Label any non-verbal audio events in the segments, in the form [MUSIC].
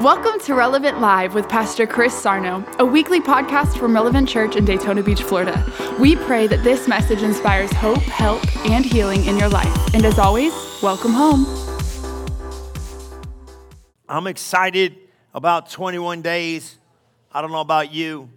Welcome to Relevant Live with Pastor Chris Sarno, a weekly podcast from Relevant Church in Daytona Beach, Florida. We pray that this message inspires hope, help, and healing in your life. And as always, welcome home. I'm excited about 21 days. I don't know about you.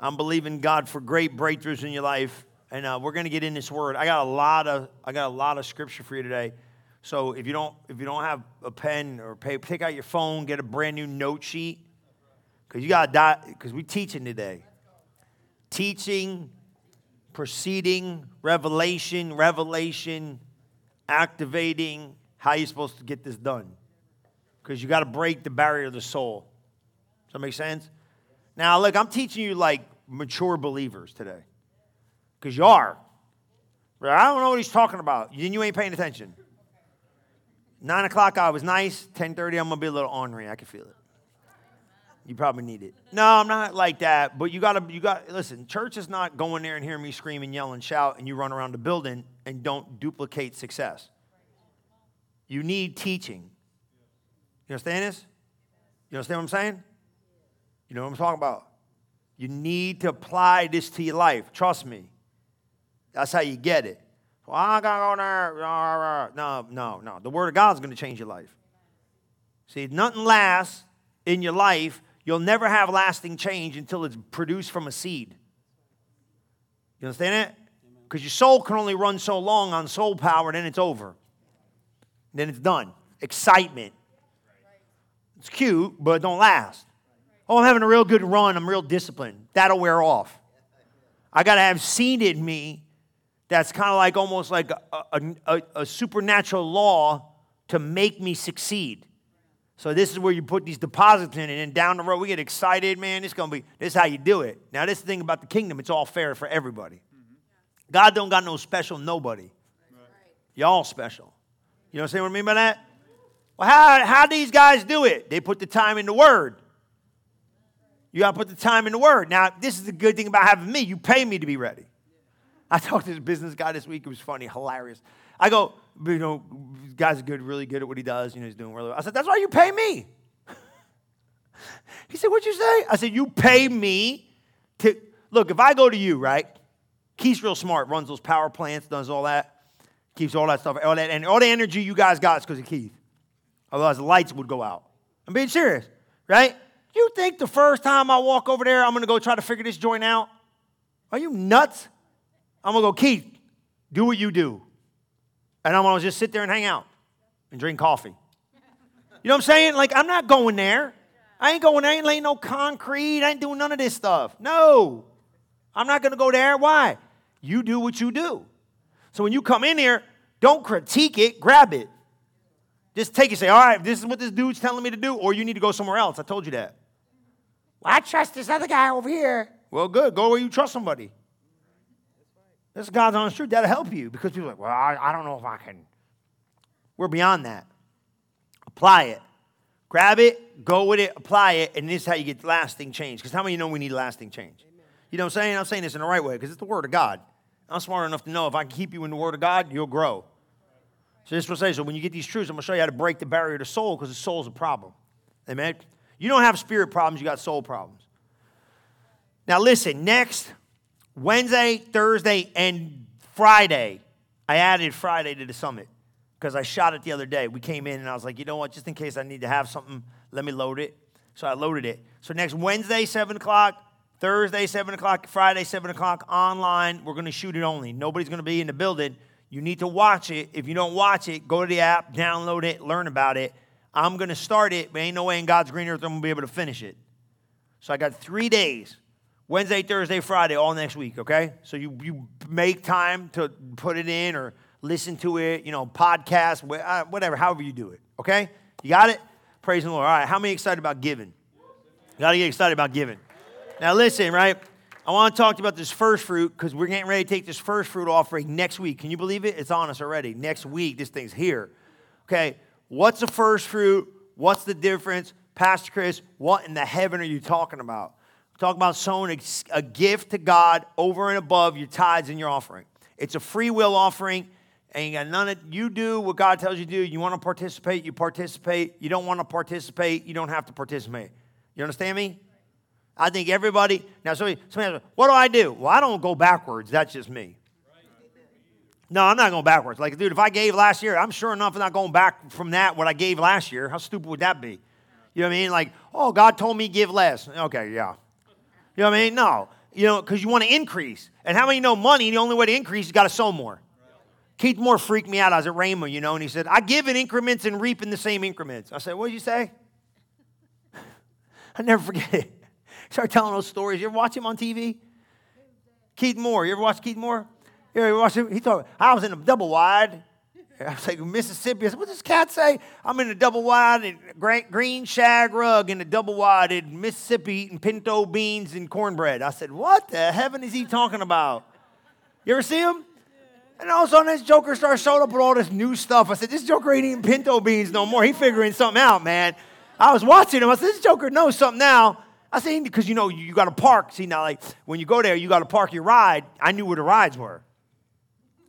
I'm believing God for great breakthroughs in your life, and uh, we're going to get in this word. I got a lot of I got a lot of scripture for you today. So if you don't if you don't have a pen or paper, take out your phone, get a brand new note sheet because you got to die because we're teaching today. Teaching, proceeding, revelation, revelation, activating. How you supposed to get this done? Because you got to break the barrier of the soul. Does that make sense? Now, look, I'm teaching you like mature believers today because you are. I don't know what he's talking about. Then you ain't paying attention. Nine o'clock, I was nice. Ten thirty, I'm gonna be a little ornery. I can feel it. You probably need it. No, I'm not like that. But you gotta, you got. Listen, church is not going there and hearing me scream and yell and shout, and you run around the building and don't duplicate success. You need teaching. You understand this? You understand what I'm saying? You know what I'm talking about? You need to apply this to your life. Trust me. That's how you get it. Well, I gotta go there. No, no, no. The Word of God's gonna change your life. See, nothing lasts in your life. You'll never have lasting change until it's produced from a seed. You understand it? Because your soul can only run so long on soul power, then it's over. Then it's done. Excitement. It's cute, but it don't last. Oh, I'm having a real good run. I'm real disciplined. That'll wear off. I got to have seed in me that's kind of like almost like a, a, a, supernatural law to make me succeed. So this is where you put these deposits in, and then down the road we get excited, man. It's gonna be this is how you do it. Now this is the thing about the kingdom; it's all fair for everybody. Mm-hmm. God don't got no special nobody. Y'all special. You know what I mean by that? Well, how how these guys do it? They put the time in the Word. You got to put the time in the Word. Now this is the good thing about having me. You pay me to be ready. [LAUGHS] I talked to this business guy this week. It was funny, hilarious. I go, you know, guy's good, really good at what he does. You know, he's doing really well. I said, that's why you pay me. [LAUGHS] he said, what'd you say? I said, you pay me to, look, if I go to you, right? Keith's real smart, runs those power plants, does all that, keeps all that stuff, all that, and all the energy you guys got is because of Keith. Otherwise, the lights would go out. I'm being serious, right? You think the first time I walk over there, I'm gonna go try to figure this joint out? Are you nuts? I'm gonna go, Keith, do what you do. And I'm gonna just sit there and hang out and drink coffee. You know what I'm saying? Like, I'm not going there. I ain't going I ain't laying no concrete, I ain't doing none of this stuff. No. I'm not gonna go there. Why? You do what you do. So when you come in here, don't critique it, grab it. Just take it, say, all right, this is what this dude's telling me to do, or you need to go somewhere else. I told you that. Well, I trust this other guy over here. Well, good. Go where you trust somebody. This is God's honest truth. That'll help you because people are like, well, I, I don't know if I can. We're beyond that. Apply it. Grab it, go with it, apply it, and this is how you get lasting change. Because how many of you know we need lasting change? Amen. You know what I'm saying? I'm saying this in the right way because it's the Word of God. I'm smart enough to know if I can keep you in the Word of God, you'll grow. So this will say, so when you get these truths, I'm going to show you how to break the barrier of the soul because the soul's a problem. Amen? You don't have spirit problems, you got soul problems. Now listen, next Wednesday, Thursday, and Friday. I added Friday to the summit because I shot it the other day. We came in and I was like, you know what? Just in case I need to have something, let me load it. So I loaded it. So next Wednesday, 7 o'clock, Thursday, 7 o'clock, Friday, 7 o'clock, online. We're going to shoot it only. Nobody's going to be in the building. You need to watch it. If you don't watch it, go to the app, download it, learn about it. I'm going to start it, but ain't no way in God's green earth I'm going to be able to finish it. So I got three days. Wednesday, Thursday, Friday, all next week, okay? So you, you make time to put it in or listen to it, you know, podcast, uh, whatever, however you do it, okay? You got it? Praise the Lord. All right, how many excited about giving? You got to get excited about giving. Now, listen, right? I want to talk to you about this first fruit because we're getting ready to take this first fruit offering next week. Can you believe it? It's on us already. Next week, this thing's here. Okay, what's the first fruit? What's the difference? Pastor Chris, what in the heaven are you talking about? Talk about sowing a, gift to God over and above your tithes and your offering. It's a free will offering. Ain't got none of you do what God tells you to do. You want to participate, you participate. You don't want to participate, you don't have to participate. You understand me? I think everybody now somebody, somebody what do I do? Well, I don't go backwards. That's just me. No, I'm not going backwards. Like, dude, if I gave last year, I'm sure enough not going back from that what I gave last year. How stupid would that be? You know what I mean? Like, oh, God told me give less. Okay, yeah. You know what I mean? No. You know, because you want to increase. And how many know money, the only way to increase is got to sow more. Keith Moore freaked me out. I was at Rhema, you know, and he said, I give in increments and reap in the same increments. I said, what did you say? [LAUGHS] I never forget it. [LAUGHS] Start telling those stories. You ever watch him on TV? Keith Moore. You ever watch Keith Moore? You ever watch him? He thought, I was in a double wide. I was like, Mississippi. I said, what does cat say? I'm in a double wide green shag rug in a double wide Mississippi eating pinto beans and cornbread. I said, what the heaven is he talking about? You ever see him? And all of a sudden, this Joker starts showing up with all this new stuff. I said, This Joker ain't eating pinto beans no more. He figuring something out, man. I was watching him. I said, This Joker knows something now. I said, Because you know, you got to park. See, now, like, when you go there, you got to park your ride. I knew where the rides were,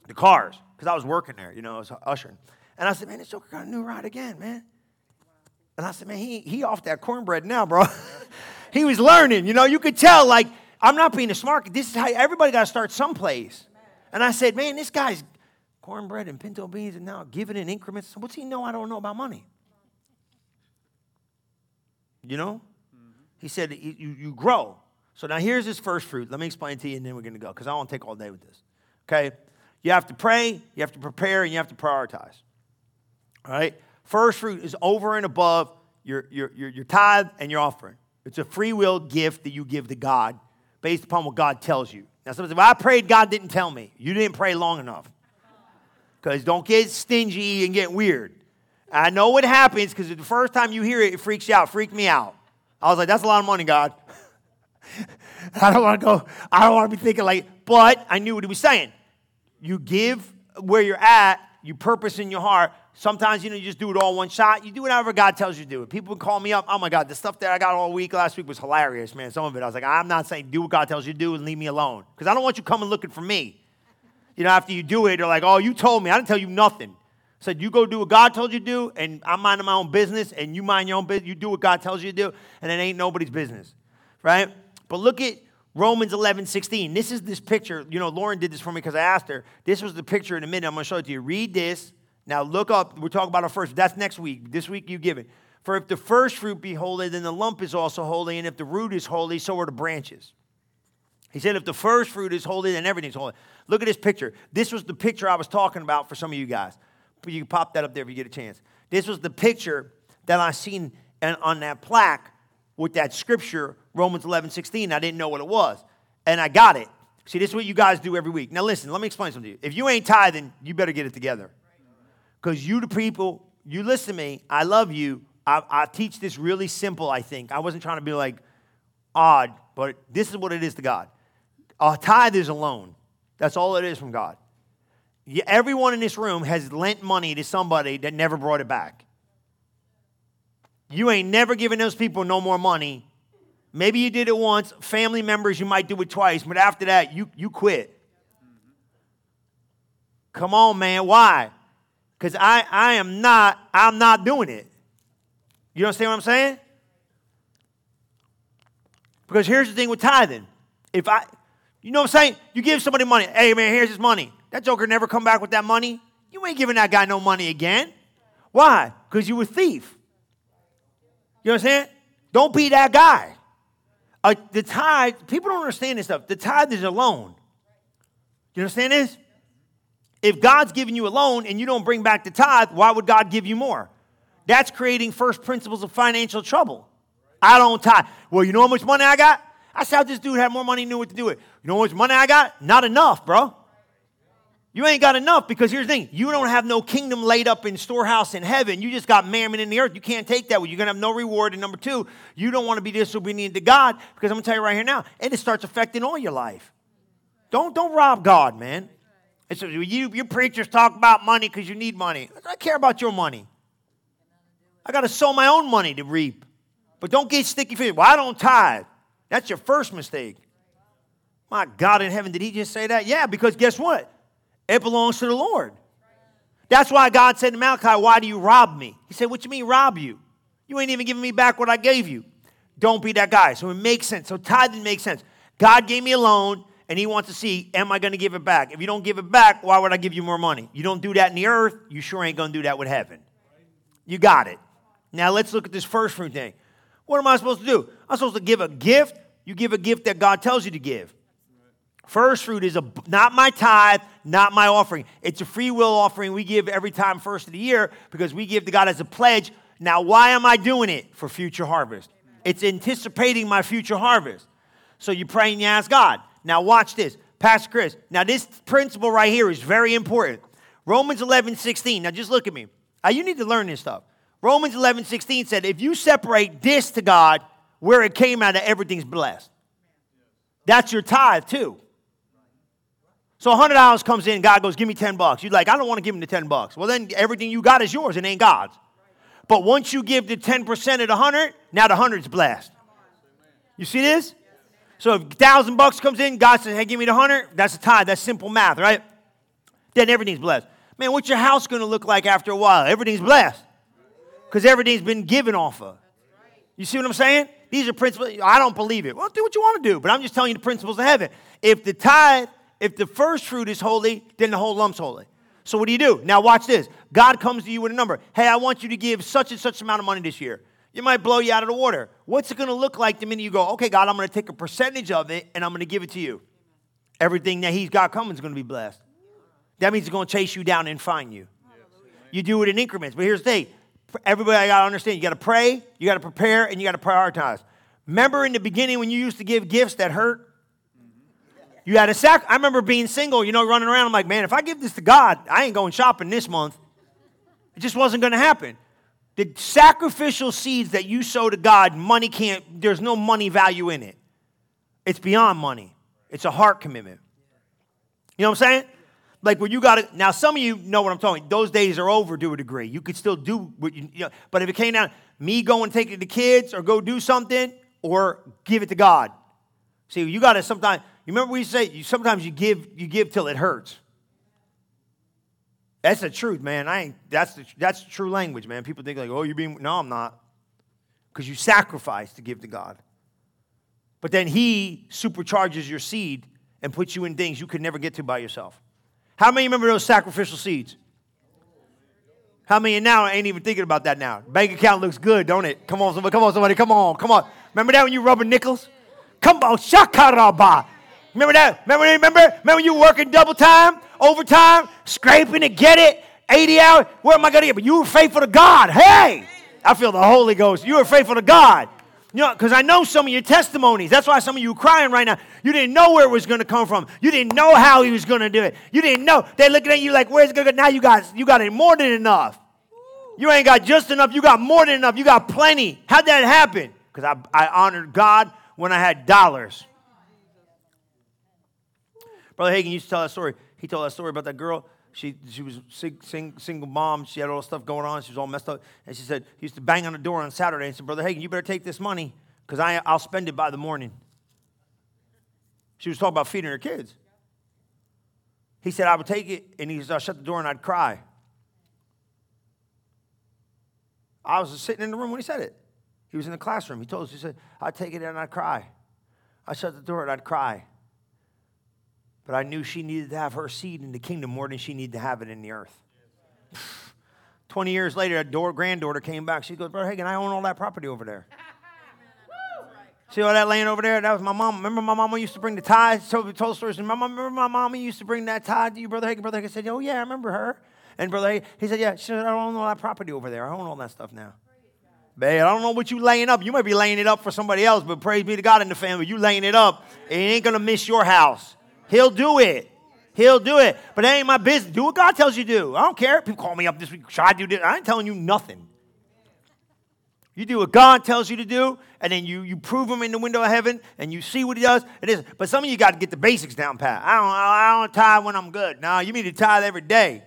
the cars, because I was working there, you know, I was ushering. And I said, Man, this Joker got a new ride again, man. And I said, Man, he, he off that cornbread now, bro. [LAUGHS] he was learning, you know, you could tell, like, I'm not being a smart. This is how everybody got to start someplace. And I said, man, this guy's cornbread and pinto beans and now giving in increments. What's he know I don't know about money? You know? He said, you, you grow. So now here's his first fruit. Let me explain to you and then we're going to go because I want to take all day with this. Okay? You have to pray, you have to prepare, and you have to prioritize. All right? First fruit is over and above your, your, your, your tithe and your offering. It's a free will gift that you give to God based upon what God tells you. Now, somebody said, Well, I prayed, God didn't tell me. You didn't pray long enough. Because don't get stingy and get weird. I know what happens because the first time you hear it, it freaks you out. Freaked me out. I was like, That's a lot of money, God. [LAUGHS] I don't want to go, I don't want to be thinking like, but I knew what he was saying. You give where you're at, you purpose in your heart, Sometimes, you know, you just do it all one shot. You do whatever God tells you to do. People call me up. Oh my God, the stuff that I got all week last week was hilarious, man. Some of it, I was like, I'm not saying do what God tells you to do and leave me alone. Because I don't want you coming looking for me. You know, after you do it, they're like, oh, you told me. I didn't tell you nothing. I said, you go do what God told you to do, and I'm minding my own business, and you mind your own business. You do what God tells you to do, and it ain't nobody's business, right? But look at Romans 11, 16. This is this picture. You know, Lauren did this for me because I asked her. This was the picture in a minute. I'm going to show it to you. Read this now look up, we're talking about our first. That's next week. This week you give it. For if the first fruit be holy, then the lump is also holy, and if the root is holy, so are the branches. He said, if the first fruit is holy, then everything's holy. Look at this picture. This was the picture I was talking about for some of you guys. You can pop that up there if you get a chance. This was the picture that I seen on that plaque with that scripture, Romans 11, 16. I didn't know what it was. And I got it. See, this is what you guys do every week. Now, listen, let me explain something to you. If you ain't tithing, you better get it together. Because you, the people, you listen to me. I love you. I, I teach this really simple, I think. I wasn't trying to be like odd, but this is what it is to God. A tithe is a loan. That's all it is from God. Everyone in this room has lent money to somebody that never brought it back. You ain't never giving those people no more money. Maybe you did it once. Family members, you might do it twice, but after that, you, you quit. Come on, man. Why? because I, I am not, I'm not doing it. You understand what I'm saying? Because here's the thing with tithing. If I, you know what I'm saying? You give somebody money. Hey, man, here's his money. That joker never come back with that money. You ain't giving that guy no money again. Why? Because you a thief. You know what I'm saying? Don't be that guy. Uh, the tithe, people don't understand this stuff. The tithe is a loan. You understand this? If God's giving you a loan and you don't bring back the tithe, why would God give you more? That's creating first principles of financial trouble. I don't tithe. Well, you know how much money I got? I saw this dude had more money, knew what to do with. You know how much money I got? Not enough, bro. You ain't got enough because here's the thing you don't have no kingdom laid up in storehouse in heaven. You just got mammon in the earth. You can't take that. You're going to have no reward. And number two, you don't want to be disobedient to God because I'm going to tell you right here now, and it starts affecting all your life. Don't, don't rob God, man. It says, you, you preachers talk about money because you need money. I care about your money. I got to sow my own money to reap. But don't get sticky feet. Well, I don't tithe. That's your first mistake. My God in heaven, did he just say that? Yeah, because guess what? It belongs to the Lord. That's why God said to Malachi, Why do you rob me? He said, What you mean rob you? You ain't even giving me back what I gave you. Don't be that guy. So it makes sense. So tithing makes sense. God gave me a loan and he wants to see, am I going to give it back? If you don't give it back, why would I give you more money? You don't do that in the earth, you sure ain't going to do that with heaven. You got it. Now let's look at this first fruit thing. What am I supposed to do? I'm supposed to give a gift. You give a gift that God tells you to give. First fruit is a, not my tithe, not my offering. It's a free will offering we give every time first of the year because we give to God as a pledge. Now, why am I doing it? For future harvest. It's anticipating my future harvest. So you pray and you ask God. Now, watch this. Pastor Chris, now this principle right here is very important. Romans 11, 16. Now, just look at me. Now, you need to learn this stuff. Romans 11, 16 said, if you separate this to God, where it came out of, everything's blessed. That's your tithe, too. So $100 comes in, God goes, give me 10 bucks. You're like, I don't want to give him the 10 bucks. Well, then everything you got is yours, it ain't God's. But once you give the 10% of the 100, now the 100's blessed. You see this? So if 1,000 bucks comes in, God says, hey, give me the 100, that's a tithe. That's simple math, right? Then everything's blessed. Man, what's your house going to look like after a while? Everything's blessed because everything's been given off of. You see what I'm saying? These are principles. I don't believe it. Well, do what you want to do, but I'm just telling you the principles of heaven. If the tithe if the first fruit is holy, then the whole lump's holy. So what do you do? Now watch this. God comes to you with a number. Hey, I want you to give such and such amount of money this year. It might blow you out of the water. What's it going to look like the minute you go, okay, God, I'm going to take a percentage of it and I'm going to give it to you. Everything that He's got coming is going to be blessed. That means He's going to chase you down and find you. You do it in increments. But here's the thing everybody I got to understand you got to pray, you got to prepare, and you got to prioritize. Remember in the beginning when you used to give gifts that hurt? You had a sac. I remember being single, you know, running around. I'm like, man, if I give this to God, I ain't going shopping this month. It just wasn't going to happen. The sacrificial seeds that you sow to God, money can't, there's no money value in it. It's beyond money, it's a heart commitment. You know what I'm saying? Like when you got it. Now, some of you know what I'm talking. Those days are over to a degree. You could still do what you, you know, but if it came down, me go and take it to kids or go do something or give it to God. See, you got to sometimes you remember we say sometimes you give you give till it hurts. That's the truth, man. I ain't that's the, that's true language, man. People think like, oh, you're being no, I'm not, because you sacrifice to give to God. But then He supercharges your seed and puts you in things you could never get to by yourself. How many remember those sacrificial seeds? How many now ain't even thinking about that now? Bank account looks good, don't it? Come on, somebody, come on, somebody, come on, come on. Remember that when you rubbing nickels? Come on, shakaraba. Remember that? Remember, remember? Remember you working double time, overtime, scraping to get it, 80 hours? Where am I going to get? But you were faithful to God. Hey, I feel the Holy Ghost. You were faithful to God. You know, because I know some of your testimonies. That's why some of you are crying right now. You didn't know where it was going to come from. You didn't know how he was going to do it. You didn't know. They're looking at you like, where's it going to go? Now you got, you got it more than enough. You ain't got just enough. You got more than enough. You got plenty. How'd that happen? Because I, I honored God when I had dollars. Brother Hagin used to tell that story. He told that story about that girl. She, she was sing, sing, single mom. She had all stuff going on. She was all messed up. And she said, he used to bang on the door on Saturday and said, Brother Hagin, you better take this money because I'll spend it by the morning. She was talking about feeding her kids. He said, I would take it, and he said, I'd shut the door and I'd cry. I was sitting in the room when he said it. He was in the classroom. He told us, he said, I'd take it and I'd cry. I'd shut the door and I'd cry. But I knew she needed to have her seed in the kingdom more than she needed to have it in the earth. [SIGHS] 20 years later, a door, granddaughter came back. She goes, Brother Hagin, I own all that property over there. [LAUGHS] See all that land over there? That was my mom. Remember my mama used to bring the tithe? So told stories. And my mom, remember my mama used to bring that tithe to you, Brother Hagin? Brother Hagin said, Oh, yeah, I remember her. And Brother Hagin, he said, Yeah, she said, I own all that property over there. I own all that stuff now. Man, I don't know what you laying up. You might be laying it up for somebody else, but praise be to God in the family. You laying it up, it ain't gonna miss your house. He'll do it. He'll do it. But that ain't my business. Do what God tells you to do. I don't care. People call me up this week. Should I do this? I ain't telling you nothing. You do what God tells you to do, and then you, you prove him in the window of heaven, and you see what he does. It is. But some of you got to get the basics down pat. I don't, I don't tithe when I'm good. No, you need to tithe every day.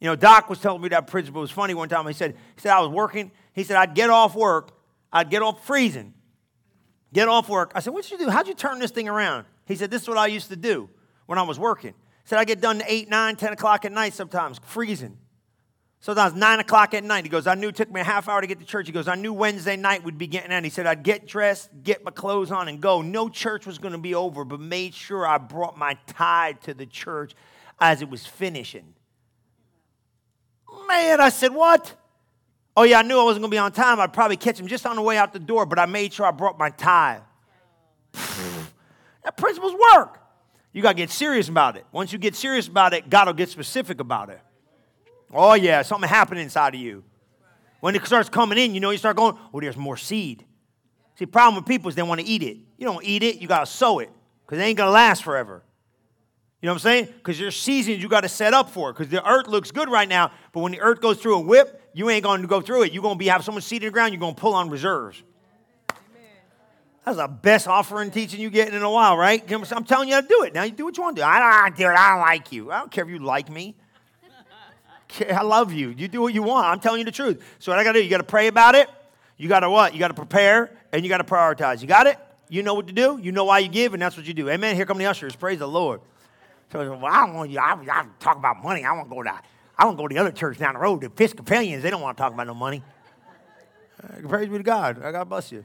You know, Doc was telling me that principle. It was funny one time. He said, he said I was working. He said I'd get off work. I'd get off freezing. Get off work. I said, what'd you do? How'd you turn this thing around? He said, This is what I used to do when I was working. He said I get done 8, 9, 10 o'clock at night sometimes, freezing. Sometimes 9 o'clock at night. He goes, I knew it took me a half hour to get to church. He goes, I knew Wednesday night would be getting in. He said, I'd get dressed, get my clothes on, and go. No church was going to be over, but made sure I brought my tithe to the church as it was finishing. Man, I said, What? Oh, yeah, I knew I wasn't going to be on time. I'd probably catch him just on the way out the door, but I made sure I brought my tithe. That principles work. You got to get serious about it. Once you get serious about it, God will get specific about it. Oh, yeah, something happened inside of you. When it starts coming in, you know, you start going, oh, there's more seed. See, problem with people is they want to eat it. You don't eat it, you got to sow it because it ain't going to last forever. You know what I'm saying? Because there's seasons you got to set up for. Because the earth looks good right now, but when the earth goes through a whip, you ain't going to go through it. You're going to be have so much seed in the ground, you're going to pull on reserves. That's the best offering teaching you getting in a while, right? I'm telling you how to do it. Now you do what you want to do. I don't do it. I don't like you. I don't care if you like me. I love you. You do what you want. I'm telling you the truth. So what I got to do? You got to pray about it. You got to what? You got to prepare and you got to prioritize. You got it? You know what to do. You know why you give, and that's what you do. Amen. Here come the ushers. Praise the Lord. So well, I don't want you. I, I talk about money. I want to go to. I want to go to the other church down the road, the Episcopalians. They don't want to talk about no money. Uh, praise be to God. I God bless you.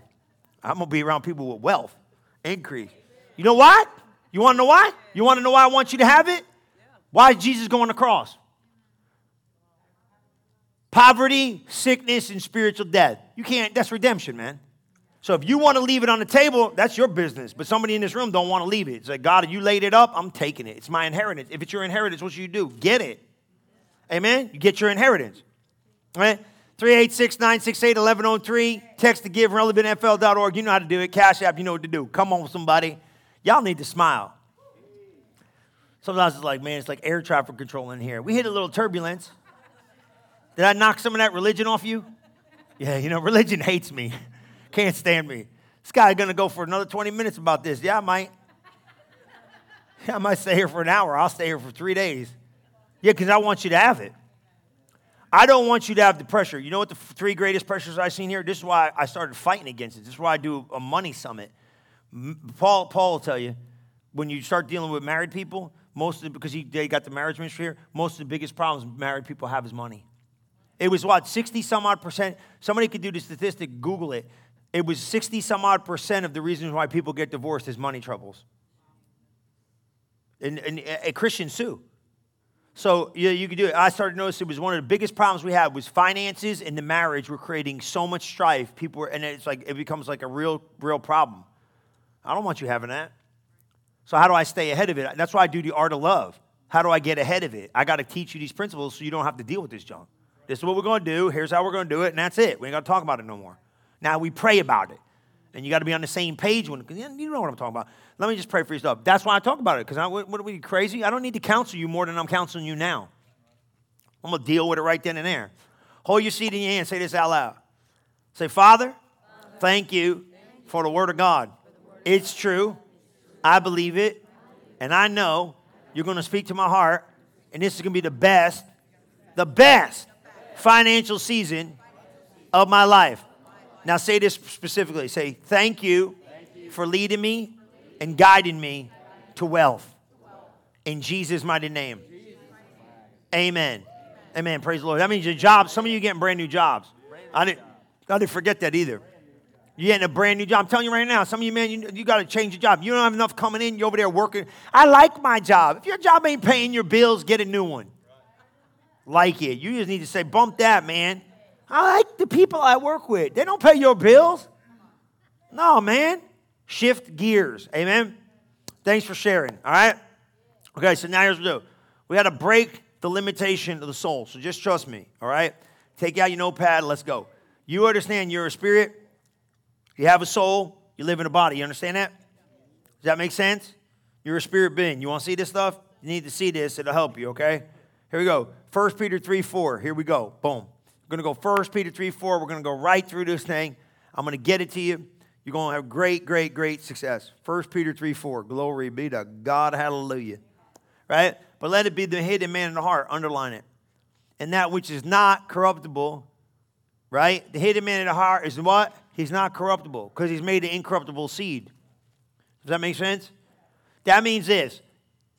I'm gonna be around people with wealth, increase. You know what? You want to know why? You want to know why I want you to have it? Why is Jesus going on the cross? Poverty, sickness, and spiritual death. You can't. That's redemption, man. So if you want to leave it on the table, that's your business. But somebody in this room don't want to leave it. It's like, God, you laid it up, I'm taking it. It's my inheritance. If it's your inheritance, what should you do? Get it. Amen? You get your inheritance. All right? 386 968 1103. Text to give, relevantfl.org. You know how to do it. Cash App, you know what to do. Come on, somebody. Y'all need to smile. Sometimes it's like, man, it's like air traffic control in here. We hit a little turbulence. Did I knock some of that religion off you? Yeah, you know, religion hates me. [LAUGHS] Can't stand me. This guy's gonna go for another 20 minutes about this. Yeah, I might. Yeah, [LAUGHS] I might stay here for an hour. I'll stay here for three days. Yeah, because I want you to have it. I don't want you to have the pressure. You know what the three greatest pressures I've seen here? This is why I started fighting against it. This is why I do a money summit. Paul, Paul will tell you, when you start dealing with married people, most of the, because he, they got the marriage ministry here, most of the biggest problems married people have is money. It was what, 60 some odd percent? Somebody could do the statistic, Google it. It was 60 some odd percent of the reasons why people get divorced is money troubles. And, and, and Christians too. So yeah, you could do it. I started to notice it was one of the biggest problems we had was finances and the marriage were creating so much strife. People were, and it's like it becomes like a real, real problem. I don't want you having that. So how do I stay ahead of it? That's why I do the art of love. How do I get ahead of it? I got to teach you these principles so you don't have to deal with this junk. This is what we're going to do. Here's how we're going to do it, and that's it. We ain't got to talk about it no more. Now we pray about it. And you got to be on the same page when you know what I'm talking about. Let me just pray for you stuff. That's why I talk about it. Because what, what are we crazy? I don't need to counsel you more than I'm counseling you now. I'm gonna deal with it right then and there. Hold your seat in your hand. Say this out loud. Say, Father, thank you for the word of God. It's true. I believe it. And I know you're going to speak to my heart. And this is going to be the best, the best financial season of my life. Now, say this specifically say, Thank you for leading me and guiding me to wealth. In Jesus' mighty name. Amen. Amen. Praise the Lord. That means your job, some of you getting brand new jobs. I didn't, I didn't forget that either. You're getting a brand new job. I'm telling you right now, some of you, man, you, you got to change your job. You don't have enough coming in. You're over there working. I like my job. If your job ain't paying your bills, get a new one. Like it. You just need to say, bump that, man. I like the people I work with. They don't pay your bills. No, man. Shift gears. Amen. Thanks for sharing. All right. Okay, so now here's what we do. We had to break the limitation of the soul. So just trust me. All right. Take out your notepad. Let's go. You understand you're a spirit. You have a soul. You live in a body. You understand that? Does that make sense? You're a spirit being. You want to see this stuff? You need to see this. It'll help you. Okay. Here we go. 1 Peter 3 4. Here we go. Boom. We're going to go 1 Peter 3 4. We're going to go right through this thing. I'm going to get it to you. You're going to have great, great, great success. 1 Peter 3 4. Glory be to God. Hallelujah. Right? But let it be the hidden man in the heart. Underline it. And that which is not corruptible, right? The hidden man in the heart is what? He's not corruptible because he's made an incorruptible seed. Does that make sense? That means this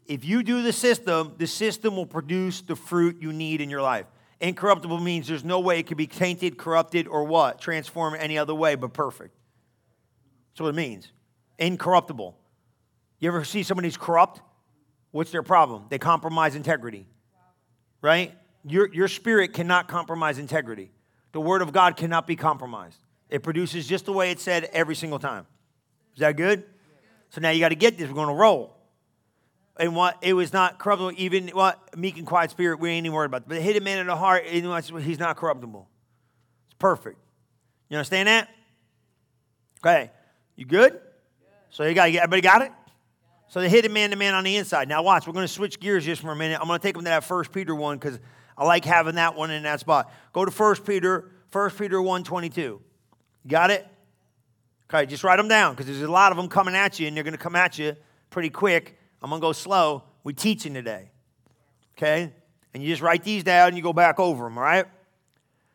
If you do the system, the system will produce the fruit you need in your life. Incorruptible means there's no way it can be tainted, corrupted, or what? Transformed any other way but perfect. That's what it means. Incorruptible. You ever see somebody who's corrupt? What's their problem? They compromise integrity. Right? Your, your spirit cannot compromise integrity. The word of God cannot be compromised. It produces just the way it said every single time. Is that good? So now you got to get this. We're going to roll. And what it was not corruptible, even what meek and quiet spirit, we ain't even worried about. But the hidden man in the heart, he's not corruptible. It's perfect. You understand that? Okay. You good? So you got everybody got it? So they the hidden man to man on the inside. Now watch, we're going to switch gears just for a minute. I'm going to take them to that First Peter one because I like having that one in that spot. Go to First Peter, First Peter 1 22. Got it? Okay, just write them down because there's a lot of them coming at you and they're going to come at you pretty quick. I'm going to go slow. We're teaching today. Okay? And you just write these down and you go back over them, all right?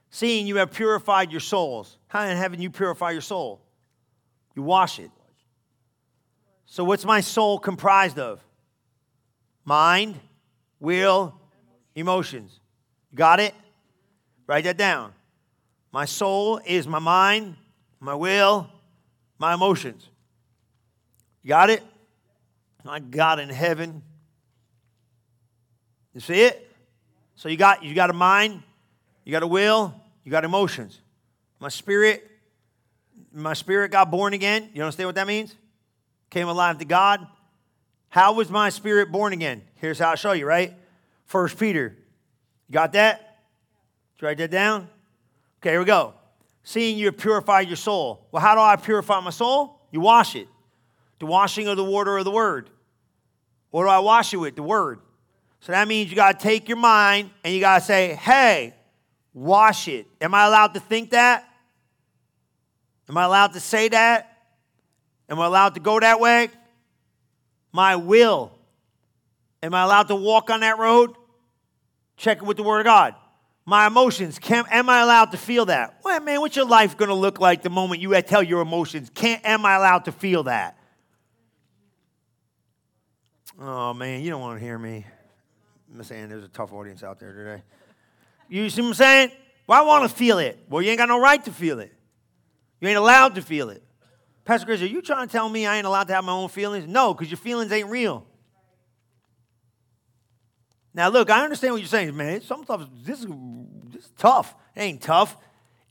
Seeing you have purified your souls. How in heaven you purify your soul? You wash it. So, what's my soul comprised of? Mind, will, emotions. Got it? Write that down. My soul is my mind, my will, my emotions. got it? My God in heaven. You see it? So you got you got a mind, you got a will, you got emotions. My spirit, my spirit got born again. You understand what that means? Came alive to God. How was my spirit born again? Here's how I'll show you, right? First Peter. You got that? Did you write that down? Okay, here we go. Seeing you purified your soul. Well, how do I purify my soul? You wash it. The washing of the water of the word. What do I wash it with? The word. So that means you got to take your mind and you got to say, hey, wash it. Am I allowed to think that? Am I allowed to say that? Am I allowed to go that way? My will. Am I allowed to walk on that road? Check it with the Word of God my emotions. Can, am I allowed to feel that? Well, man, what's your life going to look like the moment you tell your emotions? Can't, am I allowed to feel that? Oh, man, you don't want to hear me. I'm saying there's a tough audience out there today. You see what I'm saying? Well, I want to feel it. Well, you ain't got no right to feel it. You ain't allowed to feel it. Pastor Chris, are you trying to tell me I ain't allowed to have my own feelings? No, because your feelings ain't real. Now, look, I understand what you're saying, man. Some stuff, this is, this is tough. It ain't tough.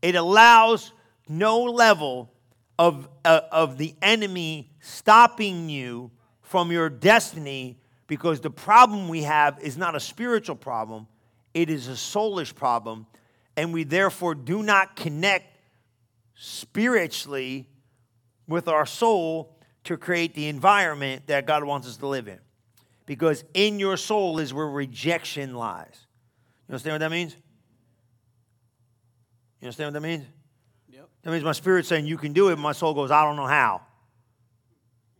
It allows no level of, uh, of the enemy stopping you from your destiny because the problem we have is not a spiritual problem, it is a soulish problem. And we therefore do not connect spiritually with our soul to create the environment that God wants us to live in because in your soul is where rejection lies. You understand what that means? You understand what that means? Yep. That means my spirit saying you can do it, my soul goes, I don't know how.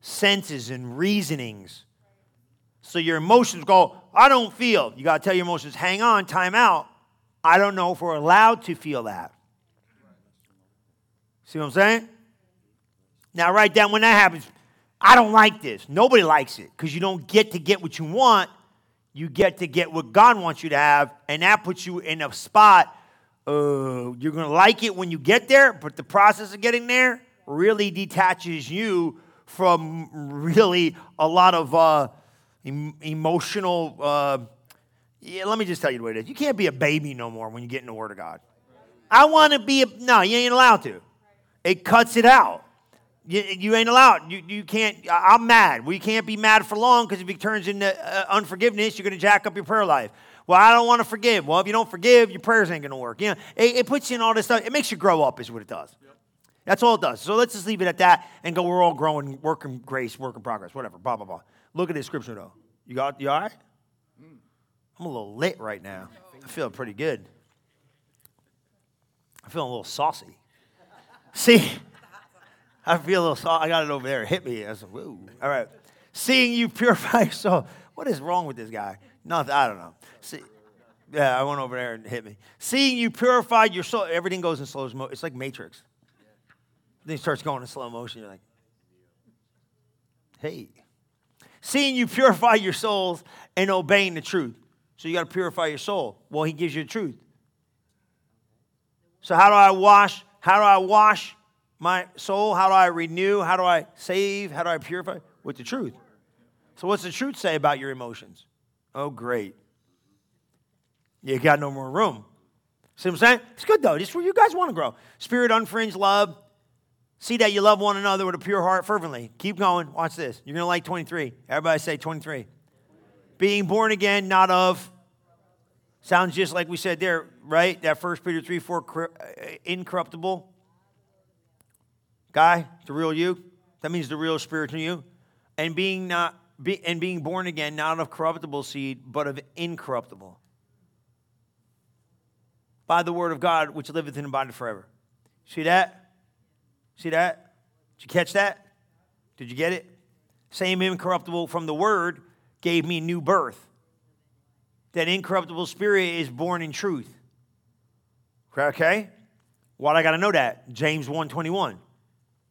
Senses and reasonings. So your emotions go, I don't feel. You got to tell your emotions, hang on, time out. I don't know if we're allowed to feel that. See what I'm saying? Now, write down when that happens. I don't like this. Nobody likes it because you don't get to get what you want. You get to get what God wants you to have, and that puts you in a spot. Uh, you're going to like it when you get there, but the process of getting there really detaches you from really a lot of uh, em- emotional. Uh, yeah, let me just tell you the way it is. You can't be a baby no more when you get in the Word of God. I want to be a. No, you ain't allowed to. It cuts it out. You, you ain't allowed. You, you can't. I'm mad. We can't be mad for long because if it turns into uh, unforgiveness, you're going to jack up your prayer life. Well, I don't want to forgive. Well, if you don't forgive, your prayers ain't going to work. You know, it, it, puts you in all this stuff. It makes you grow up, is what it does. Yep. That's all it does. So let's just leave it at that and go. We're all growing, working grace, work in progress, whatever. Blah blah blah. Look at this scripture though. You got you all right? Mm. I'm a little lit right now. I feel pretty good. I feel a little saucy. See. I feel a little soft. I got it over there. It hit me. I said, whoa. All right. Seeing you purify [LAUGHS] your soul. What is wrong with this guy? Nothing. I don't know. See, yeah, I went over there and hit me. Seeing you purified your soul. Everything goes in slow motion. It's like Matrix. Then it starts going in slow motion. You're like, hey. Seeing you purify your souls and obeying the truth. So you got to purify your soul. Well, he gives you the truth. So how do I wash? How do I wash my soul? How do I renew? How do I save? How do I purify? With the truth. So what's the truth say about your emotions? Oh, great. You got no more room. See what I'm saying? It's good though. Just where you guys want to grow. Spirit, unfringed love. See that you love one another with a pure heart fervently. Keep going. Watch this. You're going to like 23. Everybody say 23. Being born again, not of. Sounds just like we said there, right? That First Peter 3 4, uh, incorruptible. Guy, the real you. That means the real spirit in you. And being not be, and being born again, not of corruptible seed, but of incorruptible by the word of God, which liveth and abideth forever. See that? See that? Did you catch that? Did you get it? Same incorruptible from the word gave me new birth. That incorruptible spirit is born in truth. Okay? Why do I got to know that? James 121.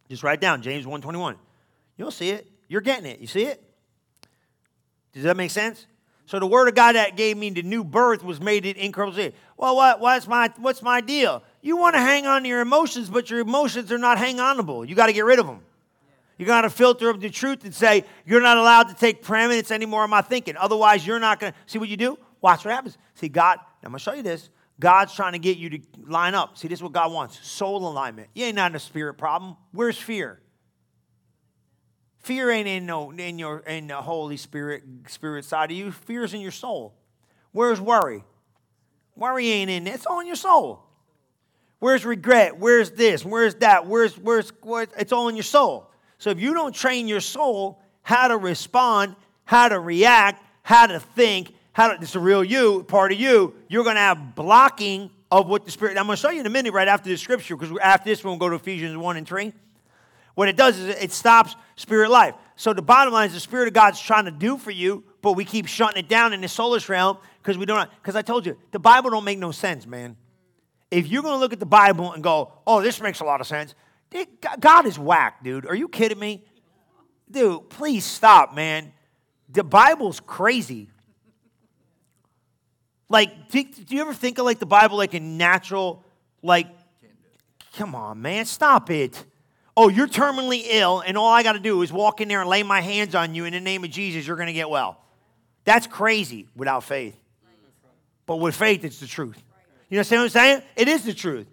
Just write down James 121. You'll see it. You're getting it. You see it? Does that make sense? So the word of God that gave me the new birth was made it incorruptible. Well, what, what's, my, what's my deal? You want to hang on to your emotions, but your emotions are not hang onable. You got to get rid of them. You got to filter up the truth and say, you're not allowed to take preeminence anymore in my thinking. Otherwise, you're not going to. See what you do? Watch what happens. See, God, I'm going to show you this. God's trying to get you to line up. See, this is what God wants soul alignment. You ain't not in a spirit problem. Where's fear? Fear ain't in no in your in the Holy Spirit spirit side of you. Fear's in your soul. Where's worry? Worry ain't in it. It's all in your soul. Where's regret? Where's this? Where's that? Where's where's, where's it's all in your soul. So if you don't train your soul how to respond, how to react, how to think, how to it's a real you, part of you, you're gonna have blocking of what the Spirit. I'm gonna show you in a minute right after the scripture, because after this, we'll go to Ephesians 1 and 3. What it does is it stops spirit life. So the bottom line is the Spirit of God's trying to do for you, but we keep shutting it down in the soulless realm because we don't. Because I told you, the Bible don't make no sense, man. If you're going to look at the Bible and go, oh, this makes a lot of sense, God is whack, dude. Are you kidding me? Dude, please stop, man. The Bible's crazy. Like, do, do you ever think of like the Bible like a natural, like, come on, man, stop it oh, you're terminally ill, and all I got to do is walk in there and lay my hands on you in the name of Jesus, you're going to get well. That's crazy without faith. But with faith, it's the truth. You know what I'm saying? It is the truth.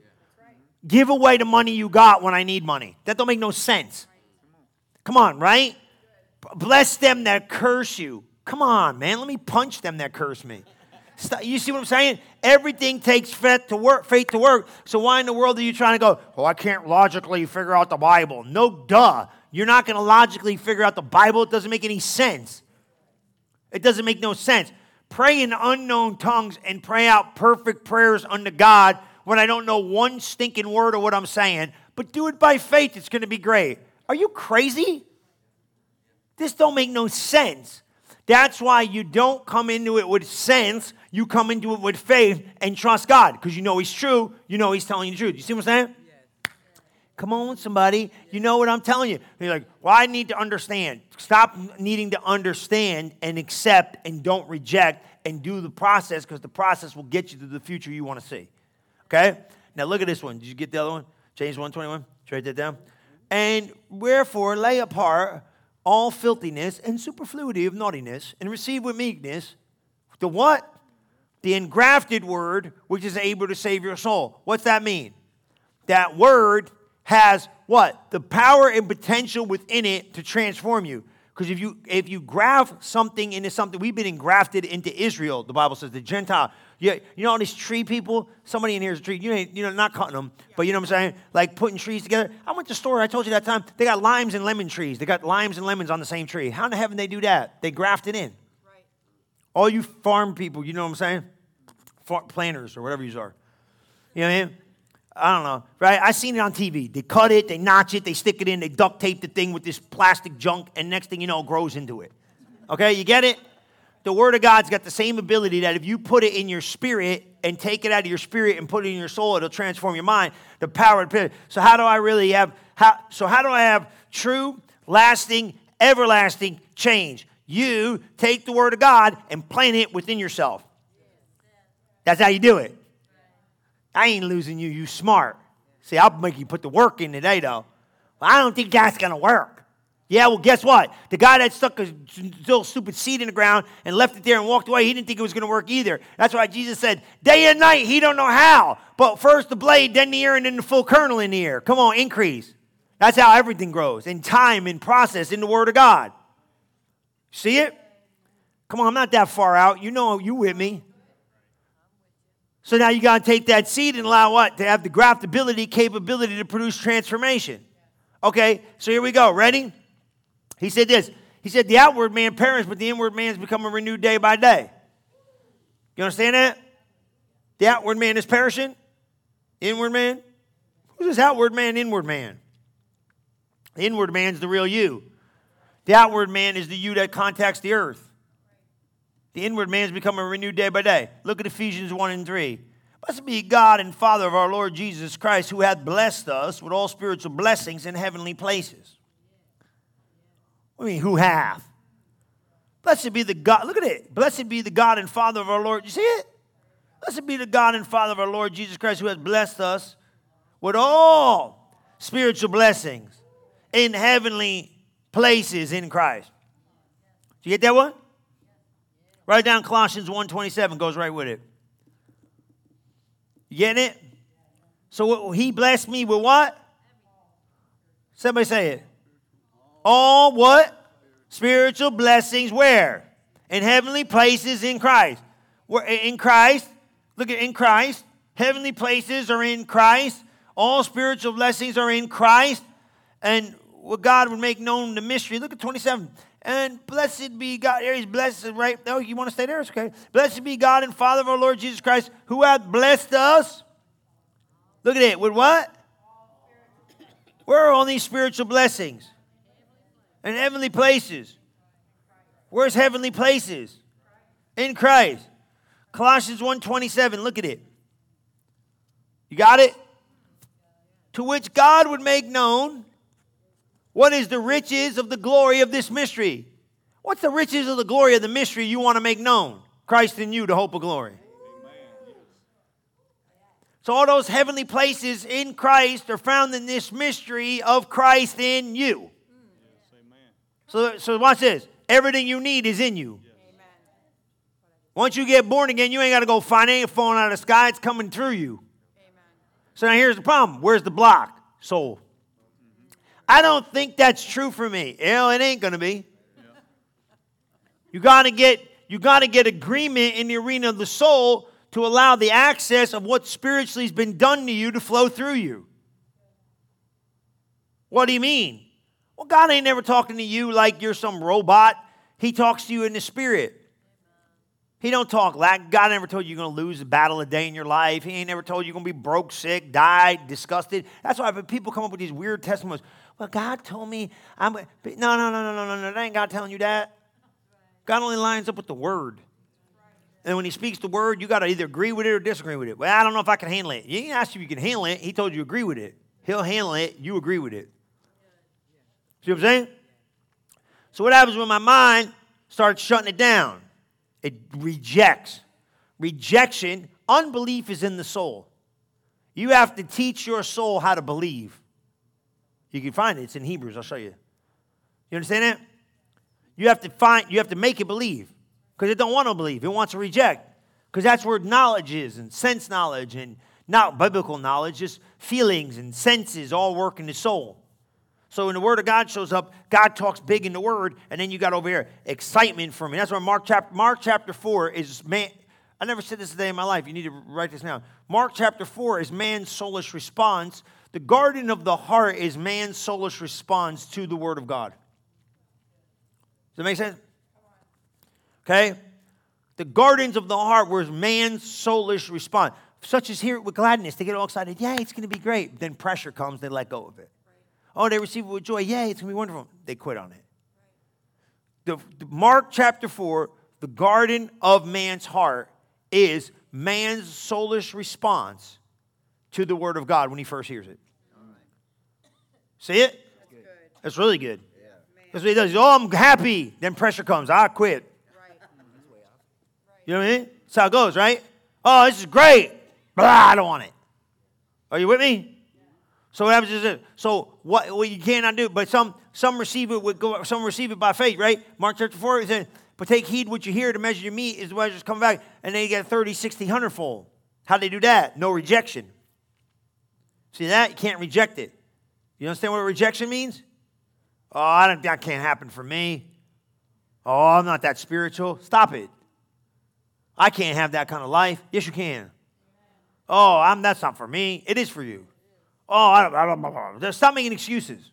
Give away the money you got when I need money. That don't make no sense. Come on, right? Bless them that curse you. Come on, man. Let me punch them that curse me. You see what I'm saying? Everything takes faith to work. Faith to work. So why in the world are you trying to go? Well, I can't logically figure out the Bible. No, duh. You're not going to logically figure out the Bible. It doesn't make any sense. It doesn't make no sense. Pray in unknown tongues and pray out perfect prayers unto God when I don't know one stinking word of what I'm saying. But do it by faith. It's going to be great. Are you crazy? This don't make no sense. That's why you don't come into it with sense. You come into it with faith and trust God because you know He's true. You know He's telling you the truth. You see what I'm saying? Come on, somebody. You know what I'm telling you. You're like, well, I need to understand. Stop needing to understand and accept and don't reject and do the process because the process will get you to the future you want to see. Okay? Now look at this one. Did you get the other one? James 121. Write that down. And wherefore lay apart all filthiness and superfluity of naughtiness, and receive with meekness the what? The engrafted word, which is able to save your soul. What's that mean? That word has what? The power and potential within it to transform you. Because if you if you graft something into something, we've been engrafted into Israel. The Bible says the Gentile. Yeah, you know all these tree people. Somebody in here is a tree. You ain't, you know, not cutting them, but you know what I'm saying. Like putting trees together. I went to the store. I told you that time. They got limes and lemon trees. They got limes and lemons on the same tree. How in the heaven they do that? They graft it in. Right. All you farm people, you know what I'm saying? Farm planters or whatever you are. You know what I mean? I don't know, right? I seen it on TV. They cut it, they notch it, they stick it in, they duct tape the thing with this plastic junk, and next thing you know, it grows into it. Okay, you get it? The Word of God's got the same ability that if you put it in your spirit and take it out of your spirit and put it in your soul, it'll transform your mind. The power of So how do I really have? How, so how do I have true, lasting, everlasting change? you take the word of God and plant it within yourself. That's how you do it. I ain't losing you, you smart. See, I'll make you put the work in today, though. Well, I don't think that's going to work. Yeah, well, guess what? The guy that stuck a little stupid seed in the ground and left it there and walked away, he didn't think it was going to work either. That's why Jesus said, day and night, he don't know how. But first the blade, then the ear, and then the full kernel in the ear. Come on, increase. That's how everything grows in time, in process, in the Word of God. See it? Come on, I'm not that far out. You know, you with me. So now you got to take that seed and allow what? To have the graftability, capability to produce transformation. Okay, so here we go. Ready? He said this. He said, The outward man perishes, but the inward man is becoming renewed day by day. You understand that? The outward man is perishing. Inward man? Who's this outward man, inward man? The inward man's the real you. The outward man is the you that contacts the earth. The inward man is becoming renewed day by day. Look at Ephesians 1 and 3. Blessed be God and Father of our Lord Jesus Christ, who hath blessed us with all spiritual blessings in heavenly places. I mean, who hath? Blessed be the God, look at it. Blessed be the God and Father of our Lord. You see it? Blessed be the God and Father of our Lord Jesus Christ, who has blessed us with all spiritual blessings in heavenly places in Christ. Do you get that one? Write down Colossians 1.27, goes right with it. You getting it? So he blessed me with what? Somebody say it. All what? Spiritual blessings where? In heavenly places in Christ. We're in Christ. Look at in Christ. Heavenly places are in Christ. All spiritual blessings are in Christ. And what God would make known the mystery. Look at 27. And blessed be God. He's blessed, right? Oh, you want to stay there? It's okay. Blessed be God and Father of our Lord Jesus Christ, who hath blessed us. Look at it. With what? Where are all these spiritual blessings? In heavenly places. Where's heavenly places? In Christ. Colossians 1:27. Look at it. You got it? To which God would make known what is the riches of the glory of this mystery? What's the riches of the glory of the mystery you want to make known? Christ in you, the hope of glory. So, all those heavenly places in Christ are found in this mystery of Christ in you. So, so watch this. Everything you need is in you. Once you get born again, you ain't got to go find it falling out of the sky. It's coming through you. So now here's the problem. Where's the block? Soul. I don't think that's true for me. You know, it ain't going to be. You got to get you got to get agreement in the arena of the soul to allow the access of what spiritually has been done to you to flow through you. What do you mean? Well, God ain't never talking to you like you're some robot. He talks to you in the spirit. He don't talk like God never told you you're going to lose a battle a day in your life. He ain't never told you you're going to be broke, sick, die, disgusted. That's why people come up with these weird testimonies. Well, God told me I'm. No, no, no, no, no, no, no. That ain't God telling you that. God only lines up with the word. And when he speaks the word, you got to either agree with it or disagree with it. Well, I don't know if I can handle it. He didn't ask you if you can handle it. He told you agree with it. He'll handle it. You agree with it. See what I'm saying? So what happens when my mind starts shutting it down? It rejects. Rejection, unbelief is in the soul. You have to teach your soul how to believe. You can find it. It's in Hebrews. I'll show you. You understand that? You have to find, you have to make it believe. Because it don't want to believe. It wants to reject. Because that's where knowledge is, and sense knowledge, and not biblical knowledge, just feelings and senses all work in the soul. So when the word of God shows up, God talks big in the word, and then you got over hear excitement for me. That's why Mark chapter Mark chapter four is man. I never said this a day in my life. You need to write this down. Mark chapter four is man's soulish response the garden of the heart is man's soulish response to the Word of God. Does that make sense? Okay? The gardens of the heart was man's soulish response. Such as here with gladness, they get all excited. Yeah, it's going to be great. Then pressure comes, they let go of it. Oh, they receive it with joy. Yeah, it's going to be wonderful. They quit on it. The, the Mark chapter 4, the garden of man's heart is man's soulish response to the Word of God when he first hears it. See it? That's really good. That's what he does. Oh, I'm happy. Then pressure comes. I quit. You know what I mean? That's how it goes, right? Oh, this is great. Blah, I don't want it. Are you with me? So what happens is this. So what, you cannot do, but some some receive it with some receive it by faith, right? Mark chapter 4 it says, but take heed what you hear to measure your mete is the measures come back, and then you get 30, 60, 100 fold. How do they do that? No rejection. See that? You can't reject it. You understand what rejection means? Oh, I don't, that can't happen for me. Oh, I'm not that spiritual. Stop it. I can't have that kind of life. Yes, you can. Oh, I'm, that's not for me. It is for you. Oh, I don't, I don't, I. Stop making excuses.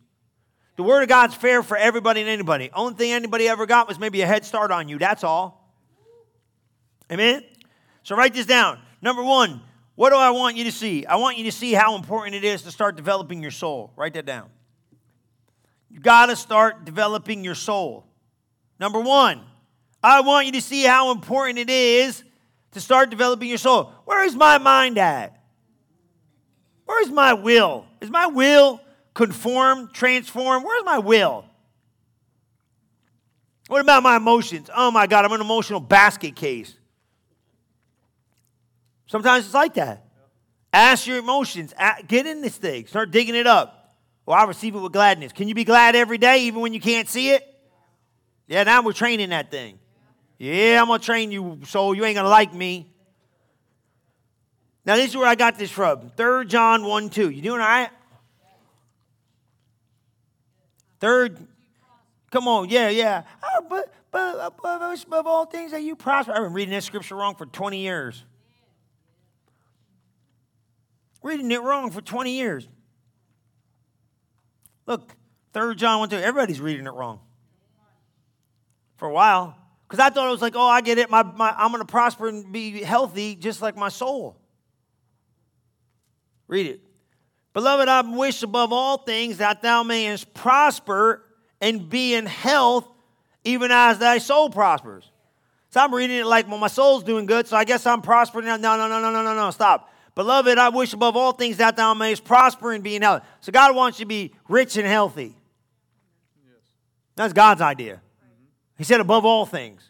The Word of God's fair for everybody and anybody. Only thing anybody ever got was maybe a head start on you. That's all. Amen? So write this down. Number one, what do I want you to see? I want you to see how important it is to start developing your soul. Write that down. You got to start developing your soul. Number one, I want you to see how important it is to start developing your soul. Where is my mind at? Where is my will? Is my will conform, transform? Where's my will? What about my emotions? Oh my God, I'm an emotional basket case. Sometimes it's like that. Ask your emotions. Get in this thing. Start digging it up. Well, I receive it with gladness. Can you be glad every day, even when you can't see it? Yeah, now we're training that thing. Yeah, I'm going to train you, so you ain't going to like me. Now, this is where I got this from. 3 John 1 2. You doing all right? Third, come on, yeah, yeah. Oh, but, but above, above all things that you prosper. I've been reading this scripture wrong for 20 years. Reading it wrong for 20 years. Look, 3 John 1 2. Everybody's reading it wrong. For a while. Because I thought it was like, oh, I get it. My, my, I'm going to prosper and be healthy just like my soul. Read it. Beloved, I wish above all things that thou mayest prosper and be in health, even as thy soul prospers. So I'm reading it like, well, my soul's doing good, so I guess I'm prospering. No, no, no, no, no, no, no, stop. Beloved, I wish above all things that thou mayest prosper and be in health. So God wants you to be rich and healthy. That's God's idea. He said above all things.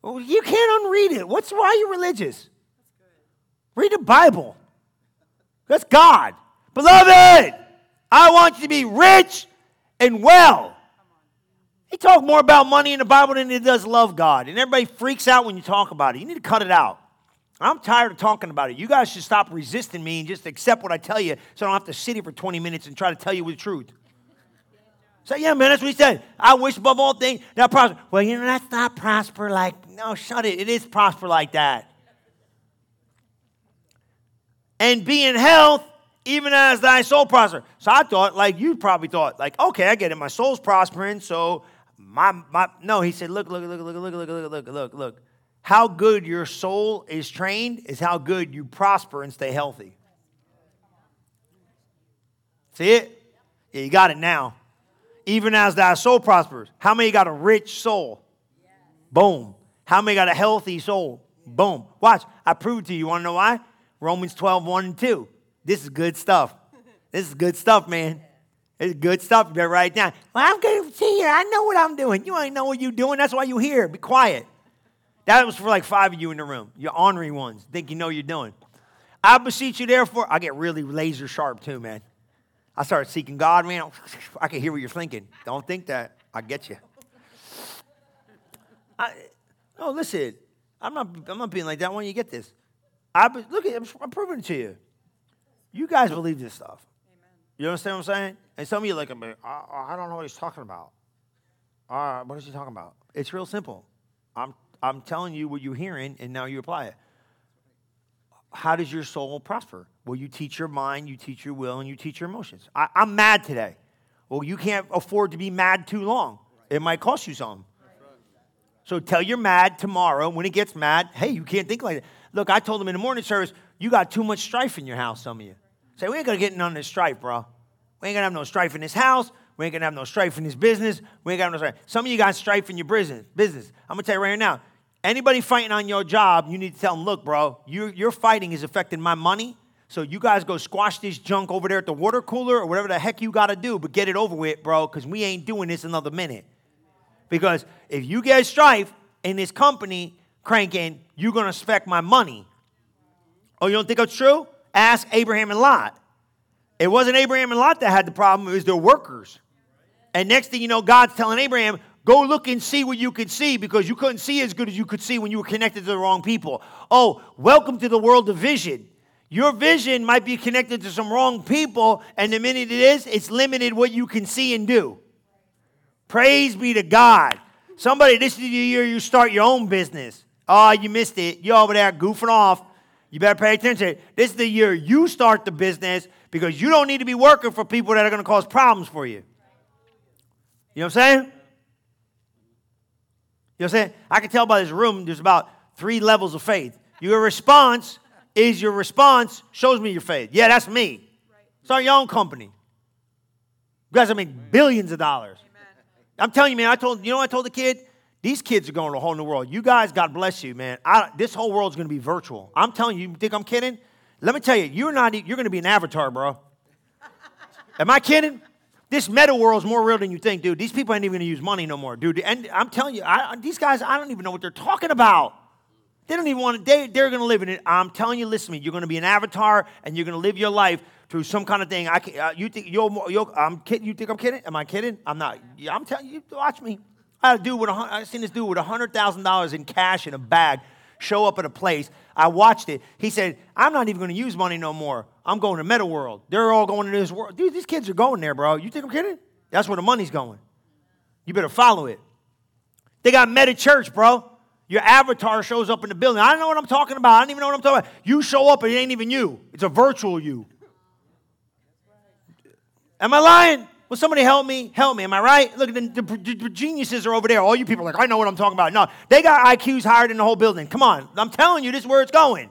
Well, you can't unread it. What's why are you religious? Read the Bible. That's God. Beloved, I want you to be rich and well. He talks more about money in the Bible than he does love God. And everybody freaks out when you talk about it. You need to cut it out. I'm tired of talking about it. You guys should stop resisting me and just accept what I tell you so I don't have to sit here for 20 minutes and try to tell you the truth. So, yeah, man, that's what he said. I wish above all things that prosper. Well, you know, that's not prosper like, no, shut it. It is prosper like that and be in health even as thy soul prosper. So I thought, like you probably thought, like, okay, I get it. My soul's prospering, so my my no, he said, look, look, look, look, look, look, look, look, look, look. How good your soul is trained is how good you prosper and stay healthy. See it? Yeah, you got it now. Even as thy soul prospers. How many got a rich soul? Boom. How many got a healthy soul? Boom. Watch, I prove to you. You want to know why? Romans 12, 1 and 2. This is good stuff. This is good stuff, man. It's good stuff. You better write it down. Well, I'm see here. I know what I'm doing. You ain't know what you're doing. That's why you're here. Be quiet. That was for like five of you in the room. Your ornery ones. Think you know you're doing. I beseech you, therefore. I get really laser sharp too, man. I start seeking God, man. I can hear what you're thinking. Don't think that. I get you. I, no, listen. I'm not, I'm not being like that. When you get this, I look at I'm proving it to you. You guys believe this stuff. Amen. You understand what I'm saying? And some of you me, I, I don't know what he's talking about. Uh, what is he talking about? It's real simple. I'm, I'm telling you what you're hearing, and now you apply it. How does your soul prosper? Well, you teach your mind, you teach your will, and you teach your emotions. I, I'm mad today. Well, you can't afford to be mad too long. It might cost you something. So tell your mad tomorrow when it gets mad, hey, you can't think like that. Look, I told them in the morning service, you got too much strife in your house, some of you. Say, we ain't gonna get none of this strife, bro. We ain't gonna have no strife in this house. We ain't gonna have no strife in this business. We ain't gonna have no strife. Some of you got strife in your business. Business. I'm gonna tell you right now. Anybody fighting on your job, you need to tell them, look, bro, you, your fighting is affecting my money. So you guys go squash this junk over there at the water cooler or whatever the heck you got to do, but get it over with, bro, because we ain't doing this another minute. Because if you get strife in this company cranking, you're going to expect my money. Oh, you don't think that's true? Ask Abraham and Lot. It wasn't Abraham and Lot that had the problem, it was their workers. And next thing you know, God's telling Abraham, go look and see what you could see because you couldn't see as good as you could see when you were connected to the wrong people. Oh, welcome to the world of vision. Your vision might be connected to some wrong people, and the minute it is, it's limited what you can see and do. Praise be to God. Somebody, this is the year you start your own business. Oh, you missed it. You're over there goofing off. You better pay attention. This is the year you start the business because you don't need to be working for people that are going to cause problems for you. You know what I'm saying? You know what I'm saying? I can tell by this room there's about three levels of faith. Your response is your response shows me your faith. Yeah, that's me. Start your own company. You guys are making billions of dollars. I'm telling you, man, I told you know what I told the kid? These kids are going to a whole new world. You guys, God bless you, man. I, this whole world's going to be virtual. I'm telling you, you think I'm kidding? Let me tell you, you're not. You're going to be an avatar, bro. Am I kidding? This meta world is more real than you think, dude. These people ain't even going to use money no more, dude. And I'm telling you, I, these guys, I don't even know what they're talking about. They don't even want to. They, they're going to live in it. I'm telling you, listen to me. You're going to be an avatar, and you're going to live your life through some kind of thing. I, uh, you think you're, you're, I'm kidding? You think I'm kidding? Am I kidding? I'm not. I'm telling you. Watch me. I had a dude with a, I seen this dude with $100,000 in cash in a bag show up at a place. I watched it. He said, I'm not even going to use money no more. I'm going to Meta World. They're all going to this world. Dude, these kids are going there, bro. You think I'm kidding? That's where the money's going. You better follow it. They got Meta Church, bro. Your avatar shows up in the building. I don't know what I'm talking about. I don't even know what I'm talking about. You show up and it ain't even you. It's a virtual you. Am I lying? Will somebody help me? Help me. Am I right? Look, the, the, the, geniuses are over there. All you people are like, I know what I'm talking about. No, they got IQs higher than the whole building. Come on. I'm telling you, this is where it's going.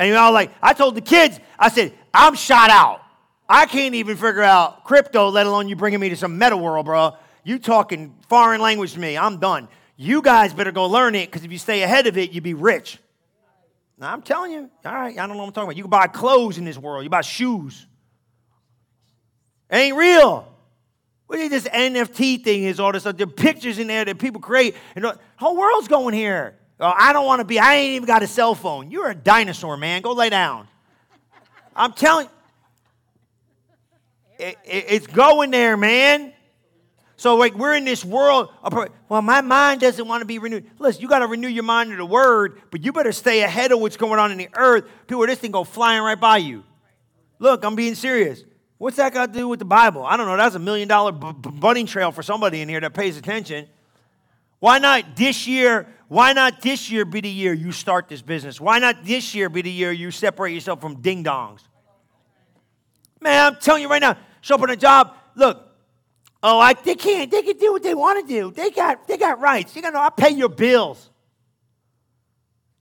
And you know, like, I told the kids, I said, I'm shot out. I can't even figure out crypto, let alone you bringing me to some meta world, bro. You talking foreign language to me. I'm done. You guys better go learn it because if you stay ahead of it, you'd be rich. Now, I'm telling you, all right, I don't know what I'm talking about. You can buy clothes in this world, you buy shoes. Ain't real. What is this NFT thing is all this? The pictures in there that people create. And the whole world's going here. Oh, I don't want to be, I ain't even got a cell phone. You're a dinosaur, man. Go lay down. I'm telling it, it, it's going there, man. So, like, we're in this world. Well, my mind doesn't want to be renewed. Listen, you got to renew your mind to the word, but you better stay ahead of what's going on in the earth. People, this thing go flying right by you. Look, I'm being serious. What's that got to do with the Bible? I don't know. That's a million dollar b- b- bunny trail for somebody in here that pays attention. Why not this year? Why not this year be the year you start this business? Why not this year be the year you separate yourself from ding dongs? Man, I'm telling you right now, show up on a job. Look, oh, I, they can't. They can do what they want to do. They got, they got rights. You got to know. I pay your bills.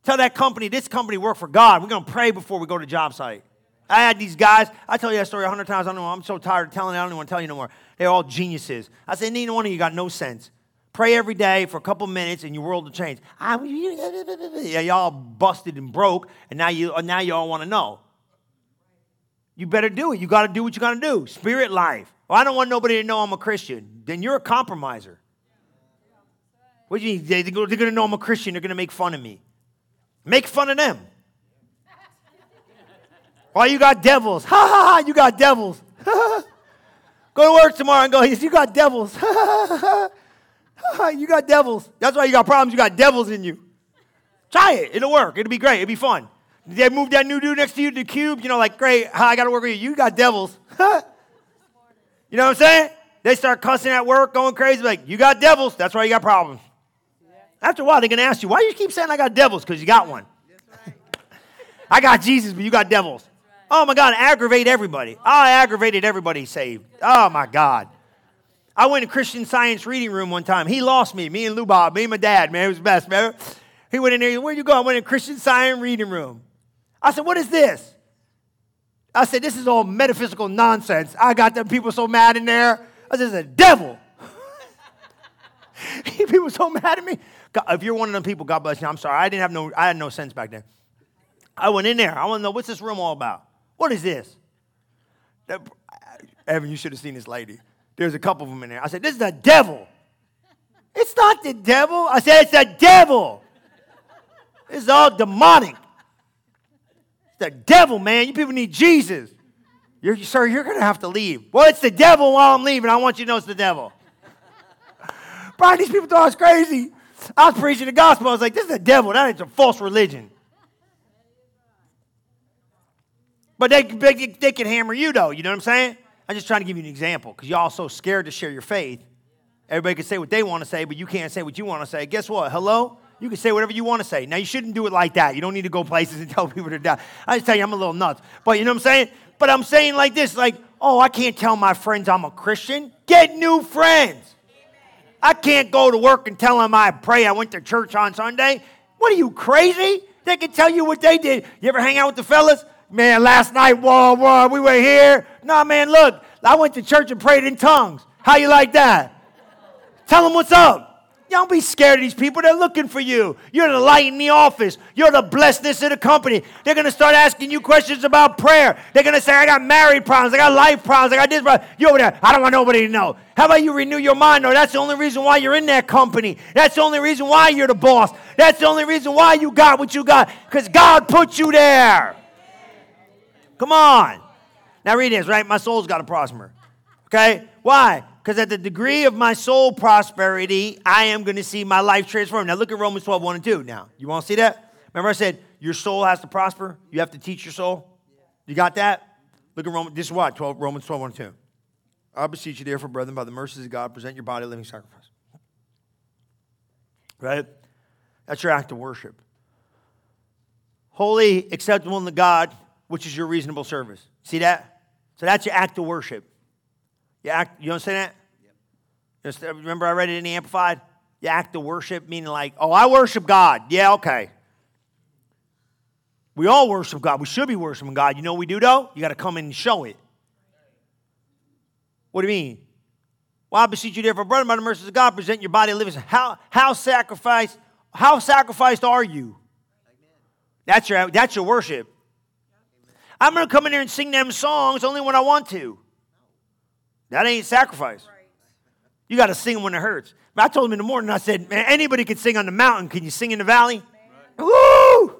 Tell that company, this company work for God. We're gonna pray before we go to job site. I had these guys, I tell you that story a hundred times. I know. I'm so tired of telling it. I don't even want to tell you no more. They're all geniuses. I said, neither one of you got no sense. Pray every day for a couple minutes and your world will change. I, [LAUGHS] yeah, y'all busted and broke, and now you now you all want to know. You better do it. You got to do what you got to do. Spirit life. Well, I don't want nobody to know I'm a Christian. Then you're a compromiser. What do you mean? They're going to know I'm a Christian. They're going to make fun of me. Make fun of them. Why you got devils? [LAUGHS] Ha ha ha, you got devils. [LAUGHS] go to work tomorrow and go, [LAUGHS] you got devils. You got devils. That's why you got problems. You got devils in you. Try it. It'll work. It'll be great. It'll be fun. They move that new dude next to you to the cube. You know, like, great, I got to work with you. You got devils. you know what I'm saying? They start cussing at work, going crazy. Like, you got devils. That's why you got problems. After a while, they're going to ask you, why do you keep saying I got devils? Because you got one. I got Jesus, but you got devils. Oh my God, aggravate everybody. I aggravated everybody saved. Oh my God. I went to Christian Science reading room one time. He lost me, me and Lou Bob, me and my dad, man. It was the best, man. He went in there, where you go? I went in Christian Science reading room. I said, what is this? I said, this is all metaphysical nonsense. I got them people so mad in there. I said, the devil. [LAUGHS] people so mad at me. God, if you're one of them people, God bless you. I'm sorry. I didn't have no, I had no sense back then. I went in there. I want to know what's this room all about? What is this? That, Evan, you should have seen this lady. There's a couple of them in there. I said, This is the devil. It's not the devil. I said, It's the devil. It's all demonic. It's the devil, man. You people need Jesus. You're, sir, you're going to have to leave. Well, it's the devil while I'm leaving. I want you to know it's the devil. Brian, these people thought I was crazy. I was preaching the gospel. I was like, this is the devil. That is a false religion. But they, they, they can hammer you, though. You know what I'm saying? I'm just trying to give you an example because y'all so scared to share your faith. Everybody can say what they want to say, but you can't say what you want to say. Guess what? Hello? You can say whatever you want to say. Now, you shouldn't do it like that. You don't need to go places and [LAUGHS] tell people to die. I just tell you, I'm a little nuts. But you know what I'm saying? But I'm saying like this, like, oh, I can't tell my friends I'm a Christian. Get new friends. I can't go to work and tell them I pray I went to church on Sunday. What are you, crazy? They can tell you what they did. You ever hang out with the fellas? Man, last night, whoa, whoa, we were here. No, man, look, I went to church and prayed in tongues. How you like that? Tell them what's up. Don't be scared of these people. They're looking for you. You're the light in the office. You're the blessedness of the company. They're going to start asking you questions about prayer. They're going to say, I got married problems. I got life problems. I got this problem. You over there. I don't want nobody to know. How about you renew your mind? Or that's the only reason why you're in that company. That's the only reason why you're the boss. That's the only reason why you got what you got. Because God put you there. Come on. Now read this, right? My soul's got to prosper. Okay? Why? Because at the degree of my soul prosperity, I am going to see my life transformed. Now look at Romans 12, 1 and 2 now. You want to see that? Remember I said your soul has to prosper? You have to teach your soul? You got that? Look at Romans, this is what? 12, Romans 12, 1 and 2. I beseech you, therefore, brethren, by the mercies of God, present your body a living sacrifice. Right? That's your act of worship. Holy, acceptable unto God, which is your reasonable service. See that? So that's your act of worship. You act, you understand that? Just, remember I read it in the Amplified? You act of worship, meaning like, oh, I worship God. Yeah, okay. We all worship God. We should be worshiping God. You know what we do though? You got to come in and show it. What do you mean? Well, I beseech you, therefore, brother, by the mercies of God, present your body living. How how sacrificed? How sacrificed are you? That's your that's your worship. I'm going to come in here and sing them songs only when I want to. That ain't sacrifice. You got to sing when it hurts. I told him in the morning, I said, man, anybody can sing on the mountain. Can you sing in the valley? Woo!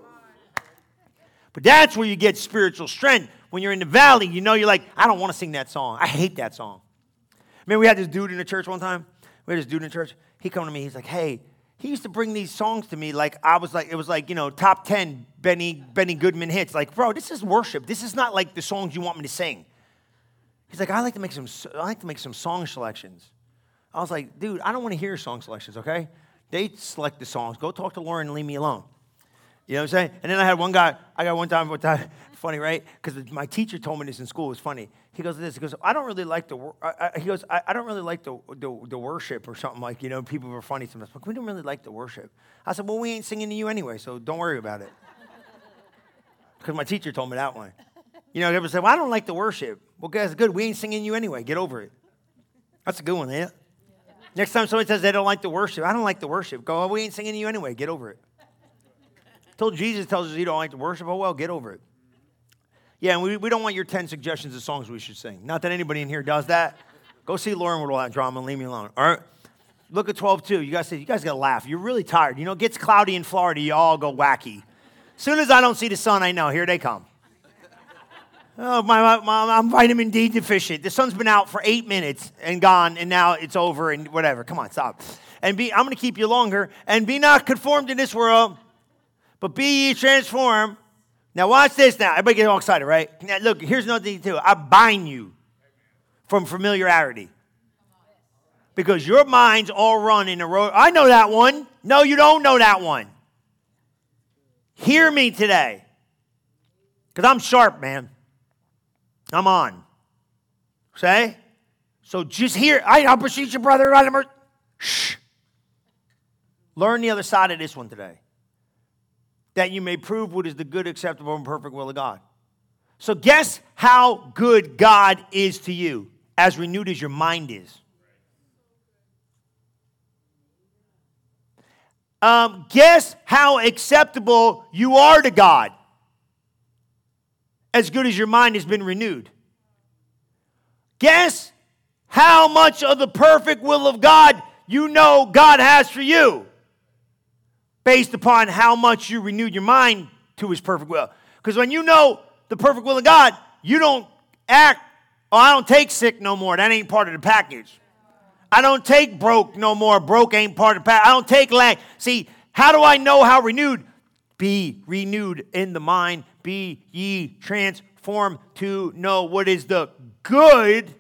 But that's where you get spiritual strength. When you're in the valley, you know you're like, I don't want to sing that song. I hate that song. I mean, we had this dude in the church one time. We had this dude in the church. He come to me. He's like, hey, he used to bring these songs to me like I was like it was like you know top ten Benny Benny Goodman hits. Like, bro, this is worship. This is not like the songs you want me to sing. He's like, I like to make some I like to make some song selections. I was like, dude, I don't want to hear song selections. Okay, they select the songs. Go talk to Lauren and leave me alone. You know what I'm saying? And then I had one guy, I got one time, one time [LAUGHS] funny, right? Because my teacher told me this in school. It was funny. He goes, this, he goes, I don't really like the, I, I, he goes, I, I, don't really like the, the, the, worship or something like, you know, people were funny sometimes, we don't really like the worship. I said, well, we ain't singing to you anyway, so don't worry about it. [LAUGHS] Because my teacher told me that one. You know, everyone said, well, I don't like the worship. Well, guys, good. We ain't singing you anyway. Get over it. That's a good one, yeah? Next time somebody says they don't like the worship, I don't like the worship. Go, oh, we ain't singing to you anyway. Get over it. Till Jesus tells us you don't like the worship, oh well, get over it. Yeah, and we, we don't want your 10 suggestions of songs we should sing. Not that anybody in here does that. Go see Lauren with all that drama and leave me alone. All right? Look at 12 2. You guys say, you guys gotta laugh. You're really tired. You know, it gets cloudy in Florida, you all go wacky. As soon as I don't see the sun, I know, here they come. Oh, my, my, my, I'm vitamin D deficient. The sun's been out for eight minutes and gone, and now it's over and whatever. Come on, stop. And be, I'm going to keep you longer. And be not conformed to this world, but be ye transformed. Now, watch this now. Everybody get all excited, right? Now, look, here's another thing, too. I bind you from familiarity. Because your minds all run in a road. I know that one. No, you don't know that one. Hear me today. Because I'm sharp, man. I'm on. Say? So just hear. I, I'll beseech you, brother. Shh. Learn the other side of this one today that you may prove what is the good, acceptable, and perfect will of God. So, guess how good God is to you, as renewed as your mind is. Um, guess how acceptable you are to God. as good as your mind has been renewed. Guess how much of the perfect will of God you know God has for you based upon how much you renewed your mind to his perfect will. Because when you know the perfect will of God, you don't act, oh, I don't take sick no more. That ain't part of the package. I don't take broke no more. Broke ain't part of the package. I don't take lack. See, how do I know how renewed? Be renewed in the mind. Be ye transformed to know what is the good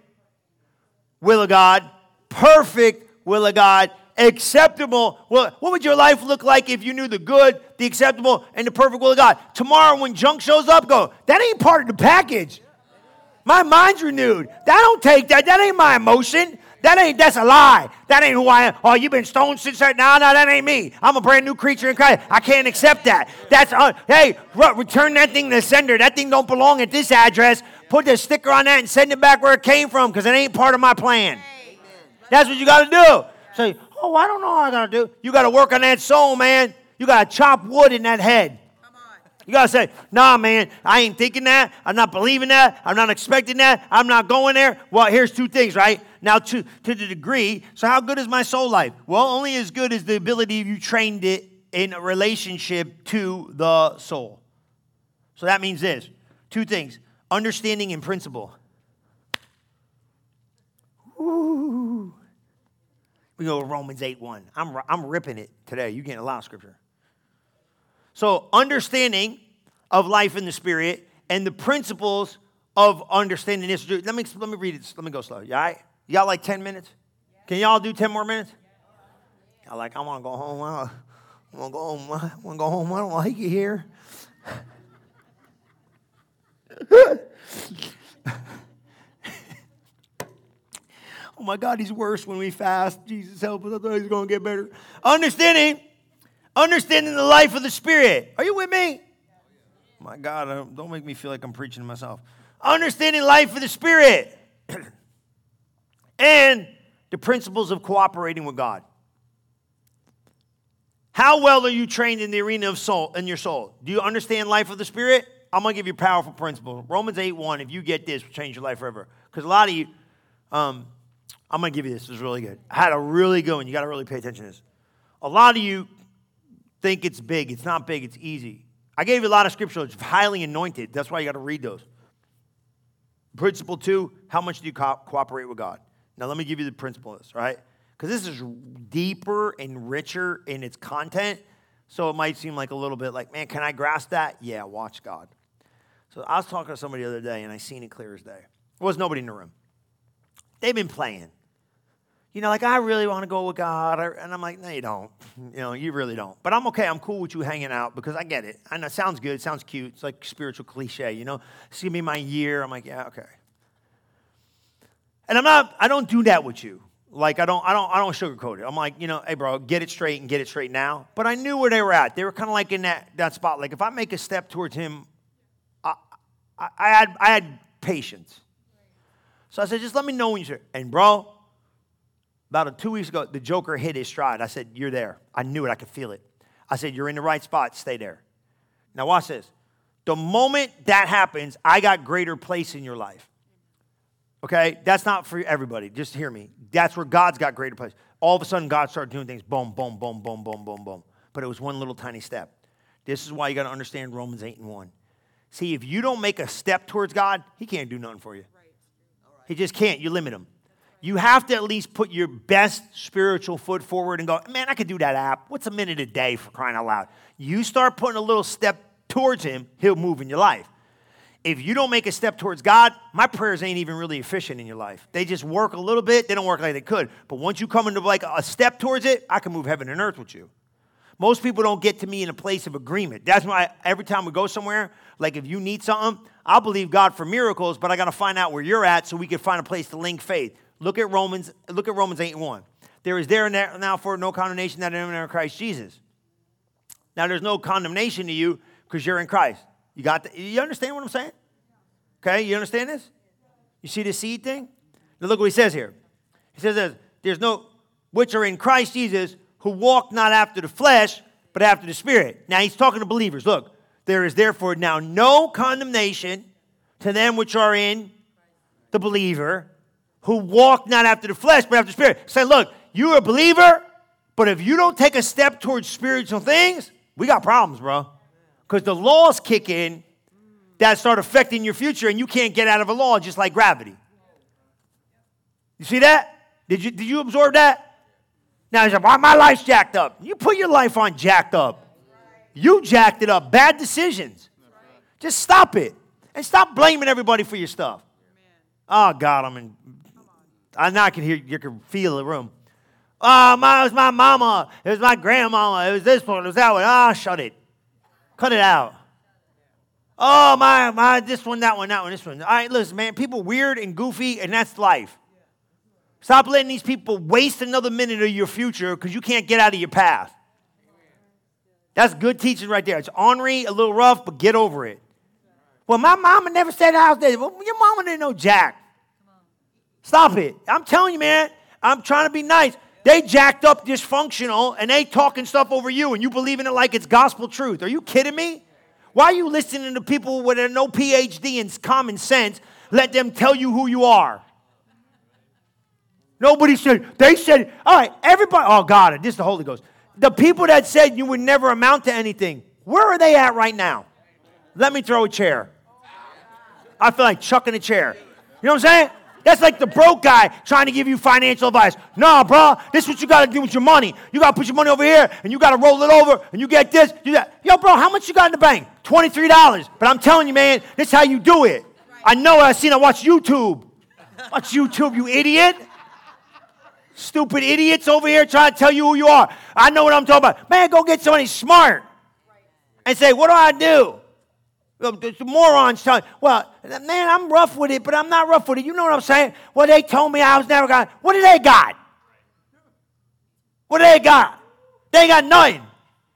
will of God, perfect will of God, acceptable. Well, what would your life look like if you knew the good, the acceptable, and the perfect will of God? Tomorrow, when junk shows up, go, that ain't part of the package. My mind's renewed. That don't take that. That ain't my emotion. That ain't, that's a lie. That ain't who I am. Oh, you've been stoned since that. No, no, that ain't me. I'm a brand new creature in Christ. I can't accept that. That's, uh, hey, return that thing to the sender. That thing don't belong at this address. Put the sticker on that and send it back where it came from because it ain't part of my plan. That's what you got to do. Say, oh, I don't know how I got to do. You got to work on that soul, man. You got to chop wood in that head. You got to say, nah, man, I ain't thinking that. I'm not believing that. I'm not expecting that. I'm not going there. Well, here's two things, right? Now, to, to the degree, so how good is my soul life? Well, only as good as the ability you trained it in a relationship to the soul. So that means this two things understanding and principle. Ooh. We go to Romans 8 1. I'm, I'm ripping it today. You're getting a lot of scripture. So, understanding of life in the spirit and the principles of understanding this. Let me, let me read it. Let me go slow. Yeah, Y'all like 10 minutes? Can y'all do 10 more minutes? Y'all like, I want to go home. I want to go home. I want to go home. I don't like it here. [LAUGHS] oh my God, he's worse when we fast. Jesus help us. I thought he was going to get better. Understanding Understanding the life of the Spirit. Are you with me? My God, don't make me feel like I'm preaching to myself. Understanding life of the Spirit. [CLEARS THROAT] and the principles of cooperating with God. How well are you trained in the arena of soul in your soul? Do you understand life of the spirit? I'm gonna give you powerful principles. Romans 8 1, if you get this, will change your life forever. Because a lot of you, um, I'm gonna give you this, this is really good. I had a really good one. You gotta really pay attention to this. A lot of you think it's big. It's not big, it's easy. I gave you a lot of scripture. It's highly anointed. That's why you got to read those. Principle two how much do you co- cooperate with God? Now, let me give you the principle of this, right? Because this is deeper and richer in its content. So it might seem like a little bit like, man, can I grasp that? Yeah, watch God. So I was talking to somebody the other day and I seen it clear as day. There was nobody in the room. They've been playing you know, like I really want to go with God. And I'm like, no, you don't. [LAUGHS] You know, you really don't. But I'm okay. I'm cool with you hanging out because I get it. And it sounds good. It sounds cute. It's like spiritual cliche, you know. It's going to be my year. I'm like, yeah, okay. And I'm not, I don't do that with you. Like I don't, I don't, I don't sugarcoat it. I'm like, you know, hey bro, get it straight and get it straight now. But I knew where they were at. They were kind of like in that, that spot. Like if I make a step towards him, I, I, I had, I had patience. So I said, just let me know when you're. And bro, about two weeks ago, the Joker hit his stride. I said, You're there. I knew it. I could feel it. I said, You're in the right spot. Stay there. Now, watch this. The moment that happens, I got greater place in your life. Okay? That's not for everybody. Just hear me. That's where God's got greater place. All of a sudden, God started doing things boom, boom, boom, boom, boom, boom, boom. But it was one little tiny step. This is why you got to understand Romans 8 and 1. See, if you don't make a step towards God, He can't do nothing for you. He just can't. You limit Him you have to at least put your best spiritual foot forward and go, man, I could do that app. What's a minute a day for crying out loud? You start putting a little step towards Him, He'll move in your life. If you don't make a step towards God, my prayers ain't even really efficient in your life. They just work a little bit, they don't work like they could. But once you come into like a step towards it, I can move heaven and earth with you. Most people don't get to me in a place of agreement. That's why every time we go somewhere, like if you need something, I'll believe God for miracles, but I got to find out where you're at so we can find a place to link faith. Look at Romans, look at Romans 8 and 1. There is there now for no condemnation that are in Christ Jesus. Now there's no condemnation to you because you're in Christ. You got the, you understand what I'm saying? Okay, you understand this? You see the seed thing? Now look what he says here. He says this, there's no which are in Christ Jesus who walk not after the flesh, but after the spirit. Now he's talking to believers. Look, there is therefore now no condemnation to them which are in the believer, who walk not after the flesh, but after the spirit. Say, look, you're a believer, but if you don't take a step towards spiritual things, we got problems, bro. Because the laws kick in that start affecting your future, and you can't get out of a law just like gravity. You see that? Did you, did you absorb that? Now he's like, why my life's jacked up? You put your life on jacked up. You jacked it up. Bad decisions. Just stop it. And stop blaming everybody for your stuff. Oh, God, I'm in. I now I can hear, you can feel the room. Oh, my, it was my mama. It was my grandmama. It was this one. It was that one. Ah, oh, shut it. Cut it out. Oh, my, my, this one, that one, that one, this one. All right, listen, man, people weird and goofy, and that's life. Stop letting these people waste another minute of your future because you can't get out of your path. That's good teaching right there. It's ornery, a little rough, but get over it. Well, my mama never said I was dead. Well, your mama didn't know Jack. Stop it. I'm telling you, man, I'm trying to be nice. They jacked up dysfunctional and they talking stuff over you and you believe in it like it's gospel truth. Are you kidding me? Why are you listening to people with no PhD in common sense? Let them tell you who you are. Nobody said, they said, all right, everybody, oh God, this is the Holy Ghost. The people that said you would never amount to anything, where are they at right now? Let me throw a chair. I feel like chucking a chair. You know what I'm saying? That's like the broke guy trying to give you financial advice. Nah, bro, this is what you got to do with your money. You got to put your money over here, and you got to roll it over, and you get this, do that. Yo, bro, how much you got in the bank? $23. But I'm telling you, man, this is how you do it. I know it. I seen I watch YouTube. Watch YouTube, you idiot. Stupid idiots over here trying to tell you who you are. I know what I'm talking about. Man, go get somebody smart and say, What do I do? Um, the morons telling, well, man, I'm rough with it, but I'm not rough with it. You know what I'm saying? Well, they told me I was never going. What do they got? What do they got? They got nothing.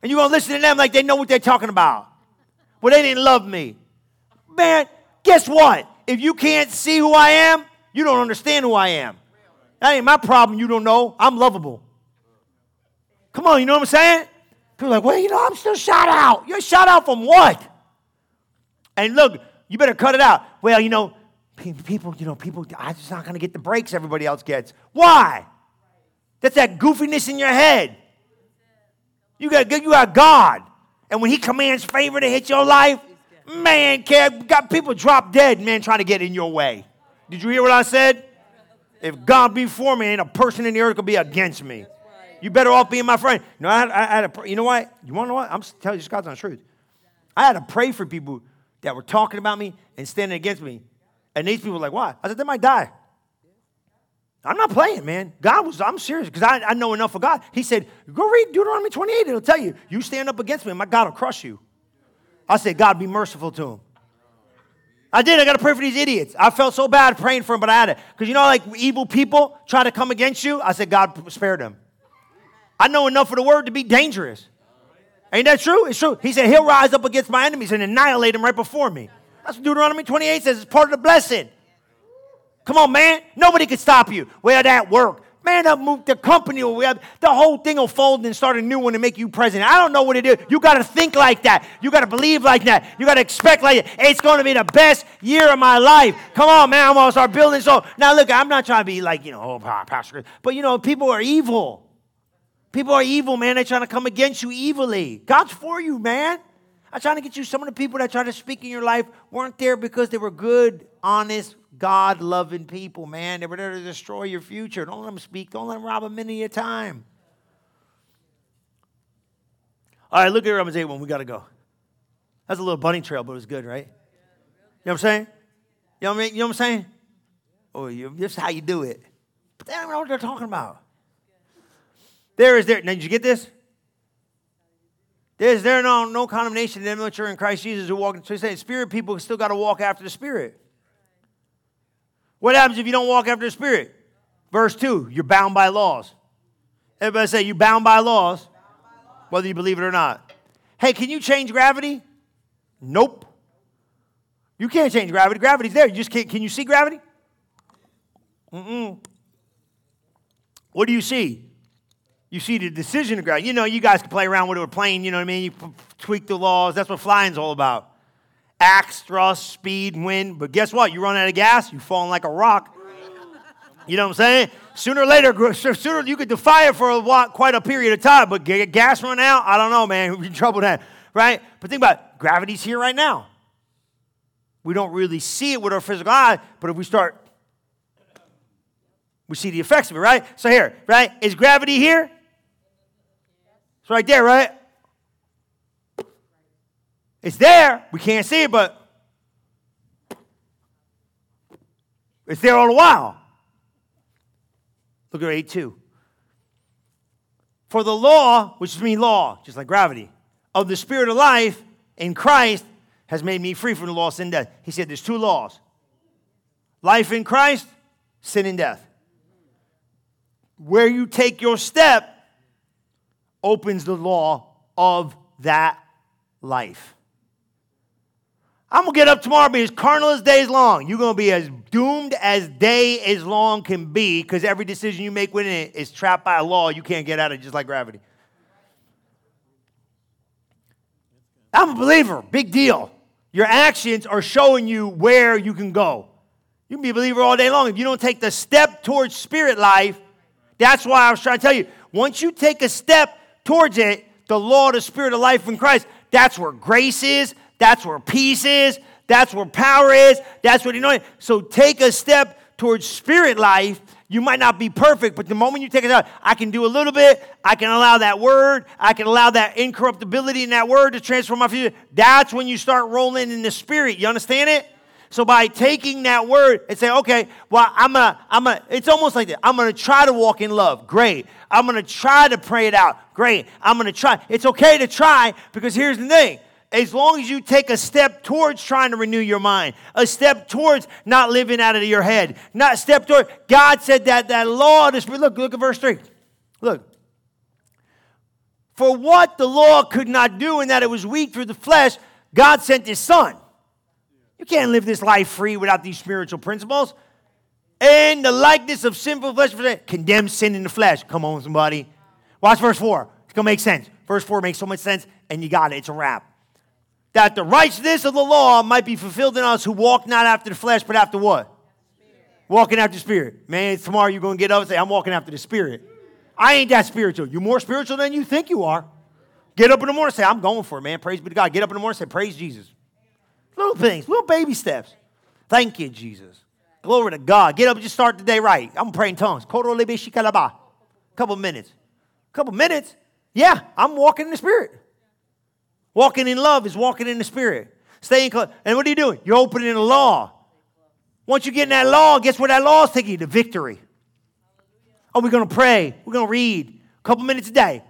And you're going to listen to them like they know what they're talking about. Well, they didn't love me. Man, guess what? If you can't see who I am, you don't understand who I am. That ain't my problem. You don't know. I'm lovable. Come on, you know what I'm saying? People like, well, you know, I'm still shot out. You're shot out from what? And look, you better cut it out. Well, you know, people, you know, people, I'm just not going to get the breaks everybody else gets. Why? That's that goofiness in your head. You got, you got God. And when He commands favor to hit your life, man, got people drop dead, man, trying to get in your way. Did you hear what I said? If God be for me, ain't a person in the earth could be against me. You better off being my friend. You know, I had, I had a, you know what? You want to know what? I'm telling you God's on the truth. I had to pray for people that were talking about me and standing against me. And these people were like, why? I said, they might die. I'm not playing, man. God was, I'm serious because I, I know enough of God. He said, go read Deuteronomy 28. It'll tell you, you stand up against me, my God will crush you. I said, God, be merciful to him. I did. I got to pray for these idiots. I felt so bad praying for them, but I had it. Because you know, like evil people try to come against you. I said, God, spare them. I know enough of the word to be dangerous. Ain't that true? It's true. He said, He'll rise up against my enemies and annihilate them right before me. That's what Deuteronomy 28 says. It's part of the blessing. Come on, man. Nobody can stop you. Well, that work. Man, the, the company the whole thing will fold and start a new one and make you president. I don't know what it is. You got to think like that. You got to believe like that. You got to expect like that. It's going to be the best year of my life. Come on, man. I'm going to start building. So now, look, I'm not trying to be like, you know, oh, Pastor, but you know, people are evil. People are evil, man. They're trying to come against you evilly. God's for you, man. I'm trying to get you some of the people that try to speak in your life weren't there because they were good, honest, God loving people, man. They were there to destroy your future. Don't let them speak. Don't let them rob a minute of your time. All right, look at Romans 8 1. we got to go. That's a little bunny trail, but it was good, right? You know what I'm saying? You know what, I mean? you know what I'm saying? Oh, you, this is how you do it. But they don't know what they're talking about. There is there. Now, did you get this? There's there no, no condemnation to them which are in Christ Jesus who walk. So he's saying spirit people still got to walk after the spirit. What happens if you don't walk after the Spirit? Verse 2, you're bound by laws. Everybody say, you're bound by laws, whether you believe it or not. Hey, can you change gravity? Nope. You can't change gravity. Gravity's there. You just can't. Can you see gravity? Mm-mm. What do you see? You see the decision of ground. You know, you guys can play around with a plane, you know what I mean? You tweak the laws. That's what flying's all about. axe, thrust, speed, wind. But guess what? You run out of gas, you falling like a rock. You know what I'm saying? Sooner or later, sooner you could defy it for a quite a period of time, but gas run out, I don't know, man. [LAUGHS] We're in trouble then, right? But think about it. gravity's here right now. We don't really see it with our physical eye, but if we start, we see the effects of it, right? So here, right? Is gravity here? It's right there, right? It's there. We can't see it, but it's there all the while. Look at 8 2. For the law, which means law, just like gravity, of the Spirit of life in Christ has made me free from the law sin and death. He said there's two laws life in Christ, sin and death. Where you take your step opens the law of that life. I'm gonna get up tomorrow be as carnal as days long. You're gonna be as doomed as day as long can be because every decision you make within it is trapped by a law you can't get out of, just like gravity. I'm a believer, big deal. Your actions are showing you where you can go. You can be a believer all day long. If you don't take the step towards spirit life, that's why I was trying to tell you. Once you take a step towards it, the law of the spirit of life in Christ, that's where grace is, that's where peace is. That's where power is. That's what you know. So take a step towards spirit life. You might not be perfect, but the moment you take it out, I can do a little bit. I can allow that word. I can allow that incorruptibility in that word to transform my future. That's when you start rolling in the spirit. You understand it? So by taking that word and say, okay, well, I'm gonna, I'm gonna, it's almost like that. I'm gonna try to walk in love. Great. I'm gonna try to pray it out. Great. I'm gonna try. It's okay to try because here's the thing as long as you take a step towards trying to renew your mind, a step towards not living out of your head, not step toward. God said that that law of. Look, look at verse 3. Look. For what the law could not do, in that it was weak through the flesh, God sent his son. You can't live this life free without these spiritual principles. And the likeness of sinful flesh condemns sin in the flesh. Come on, somebody. Watch verse 4. It's going to make sense. Verse 4 makes so much sense, and you got it. It's a wrap that the righteousness of the law might be fulfilled in us who walk not after the flesh, but after what? Walking after the spirit. Man, tomorrow you're going to get up and say, I'm walking after the spirit. I ain't that spiritual. You're more spiritual than you think you are. Get up in the morning and say, I'm going for it, man. Praise be to God. Get up in the morning and say, Praise Jesus. Little things, little baby steps. Thank you, Jesus. Glory to God. Get up and just start the day right. I'm praying tongues. Couple minutes. Couple minutes. Yeah, I'm walking in the spirit. Walking in love is walking in the Spirit. Staying close. And what are you doing? You're opening the law. Once you get in that law, guess what that law is taking you? To victory. Oh, we're going to pray. We're going to read a couple minutes a day.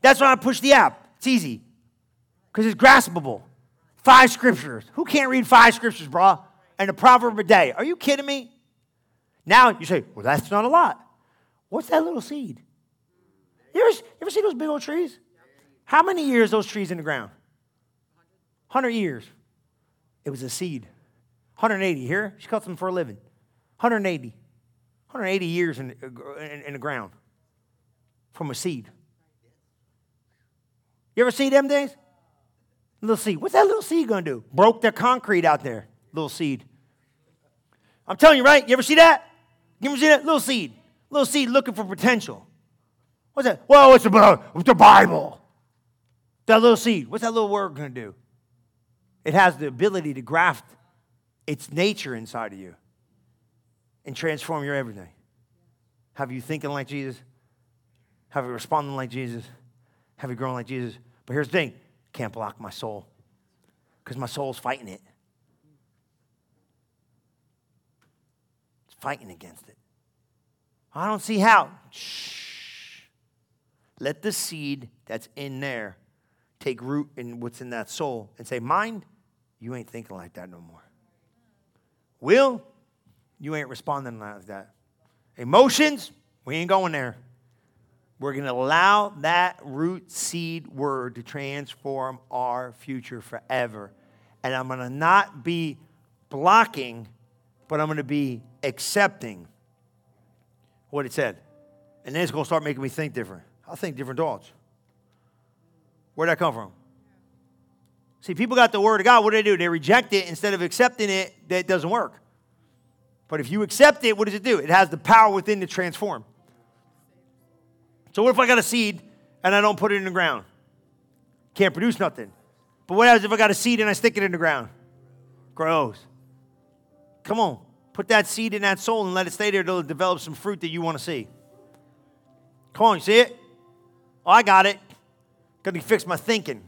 That's why I push the app. It's easy because it's graspable. Five scriptures. Who can't read five scriptures, bro? And a proverb a day. Are you kidding me? Now you say, well, that's not a lot. What's that little seed? You ever, you ever see those big old trees? How many years those trees in the ground? 100 years. It was a seed. 180 here. She cuts them for a living. 180. 180 years in, in, in the ground from a seed. You ever see them days? Little seed. What's that little seed to do? Broke their concrete out there. Little seed. I'm telling you, right? You ever see that? You ever see that? Little seed. Little seed looking for potential. What's that? Well, it's the, the Bible. That little seed, what's that little word to do? It has the ability to graft its nature inside of you and transform your everything. Have you thinking like Jesus? Have you responding like Jesus? Have you grown like Jesus? But here's the thing can't block my soul because my soul's fighting it. It's fighting against it. I don't see how. Shh. Let the seed that's in there take root in what's in that soul and say, Mind, you ain't thinking like that no more. Will, you ain't responding like that. Emotions, we ain't going there. We're going to allow that root seed word to transform our future forever. And I'm going to not be blocking, but I'm going to be accepting what it said. And then it's going to start making me think different. I'll think different thoughts. Where'd that come from? See, people got the word of God. What do they do? They reject it instead of accepting it, that doesn't work. But if you accept it, what does it do? It has the power within to transform. So, what if I got a seed and I don't put it in the ground? Can't produce nothing. But what happens if I got a seed and I stick it in the ground? Grows. Come on, put that seed in that soul and let it stay there till it develops some fruit that you want to see. Come on, you see it? Oh, I got it. Gonna fix my thinking.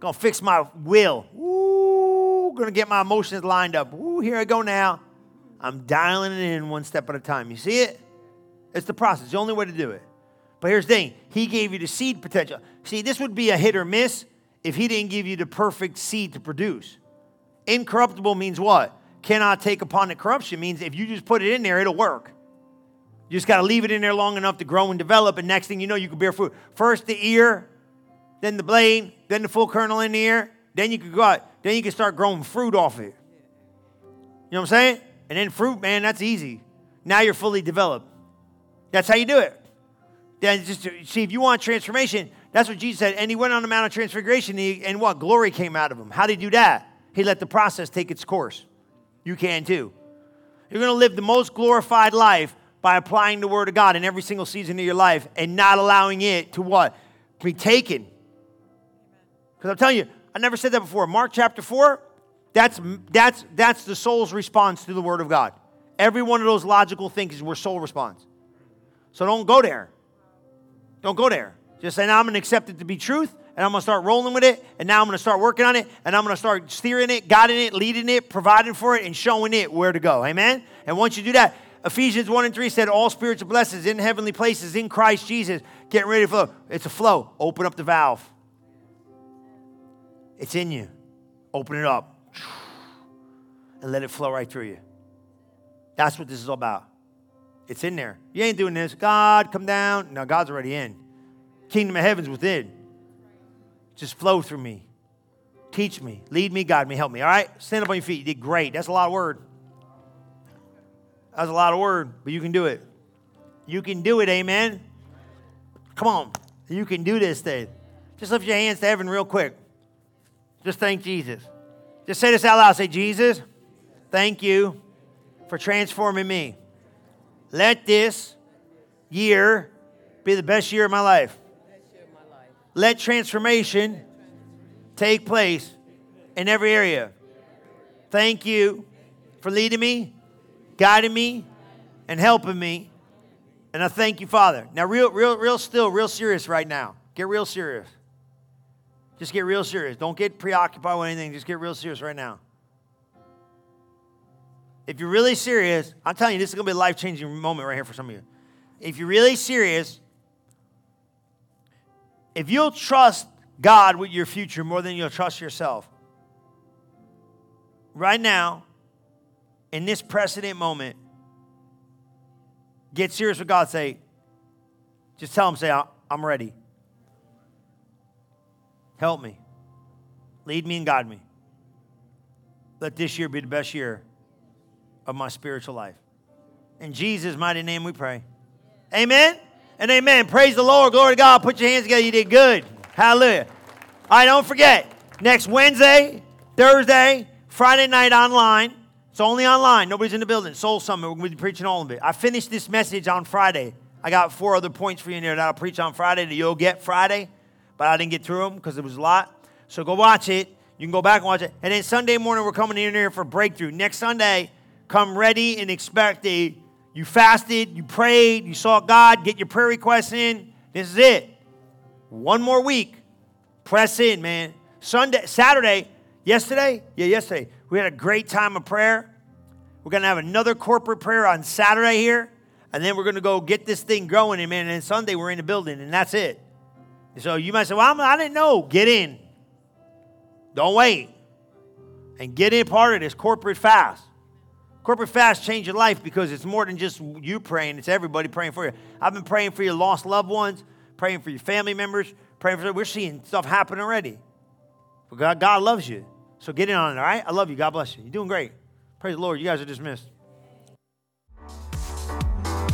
Gonna fix my will. Ooh, gonna get my emotions lined up. Ooh, here I go now. I'm dialing it in one step at a time. You see it? It's the process. It's the only way to do it. But here's the thing He gave you the seed potential. See, this would be a hit or miss if He didn't give you the perfect seed to produce. Incorruptible means what? Cannot take upon it corruption means if you just put it in there, it'll work. You just got to leave it in there long enough to grow and develop, and next thing you know, you can bear fruit. First the ear, then the blade, then the full kernel in the ear, then you can go out, then you can start growing fruit off it. You know what I'm saying? And then fruit, man, that's easy. Now you're fully developed. That's how you do it. Then just see if you want transformation, that's what Jesus said. And he went on the Mount of Transfiguration, and, he, and what glory came out of him. How did he do that? He let the process take its course. You can too. You're going to live the most glorified life by applying the Word of God in every single season of your life and not allowing it to what? Be taken. Because I'm telling you, I never said that before. Mark chapter 4, that's, that's, that's the soul's response to the Word of God. Every one of those logical things is where soul responds. So don't go there. Don't go there. Just say, now I'm going to accept it to be truth, and I'm going to start rolling with it, and now I'm going to start working on it, and I'm going to start steering it, guiding it, leading it, providing for it, and showing it where to go. Amen? And once you do that, Ephesians 1 and 3 said, All spiritual blessings in heavenly places in Christ Jesus. Getting ready to flow. It's a flow. Open up the valve. It's in you. Open it up and let it flow right through you. That's what this is all about. It's in there. You ain't doing this. God, come down. No, God's already in. Kingdom of heaven's within. Just flow through me. Teach me. Lead me, guide me, help me. All right? Stand up on your feet. You did great. That's a lot of word. That's a lot of word, but you can do it. You can do it, amen. Come on. You can do this thing. Just lift your hands to heaven real quick. Just thank Jesus. Just say this out loud. Say, Jesus, thank you for transforming me. Let this year be the best year of my life. Let transformation take place in every area. Thank you for leading me guiding me and helping me. And I thank you, Father. Now, real, real, real still, real serious right now. Get real serious. Just get real serious. Don't get preoccupied with anything. Just get real serious right now. If you're really serious, I'm telling you, this is going to be a life changing moment right here for some of you. If you're really serious, if you'll trust God with your future more than you'll trust yourself, right now, in this precedent moment, get serious with God. Say, just tell him, say, I'm ready. Help me. Lead me and guide me. Let this year be the best year of my spiritual life. In Jesus' mighty name we pray. Amen and amen. Praise the Lord. Glory to God. Put your hands together. You did good. Hallelujah. All right, don't forget, next Wednesday, Thursday, Friday night online. It's only online. Nobody's in the building. Soul Summit. We're going to be preaching all of it. I finished this message on Friday. I got four other points for you in there that I'll preach on Friday that you'll get Friday, but I didn't get through them because it was a lot. So go watch it. You can go back and watch it. And then Sunday morning, we're coming in here for breakthrough. Next Sunday, come ready and expect a you fasted, you prayed, you sought God, get your prayer requests in. This is it. One more week. Press in, man. Sunday, Saturday, yesterday? Yeah, yesterday. We had a great time of prayer. We're to have another corporate prayer on Saturday here. And then we're to go get this thing going. And, man, and Sunday we're in the building, and that's it. So you might say, well, I'm, I did not know. Get in. Don't wait. And get in part of this corporate fast. Corporate fast change your life because it's more than just you praying, it's everybody praying for you. I've been praying for your lost loved ones, praying for your family members, praying for we're seeing stuff happen already. But God, God loves you. So get in on it, all right? I love you. God bless you. You're doing great. Praise the Lord. You guys are dismissed.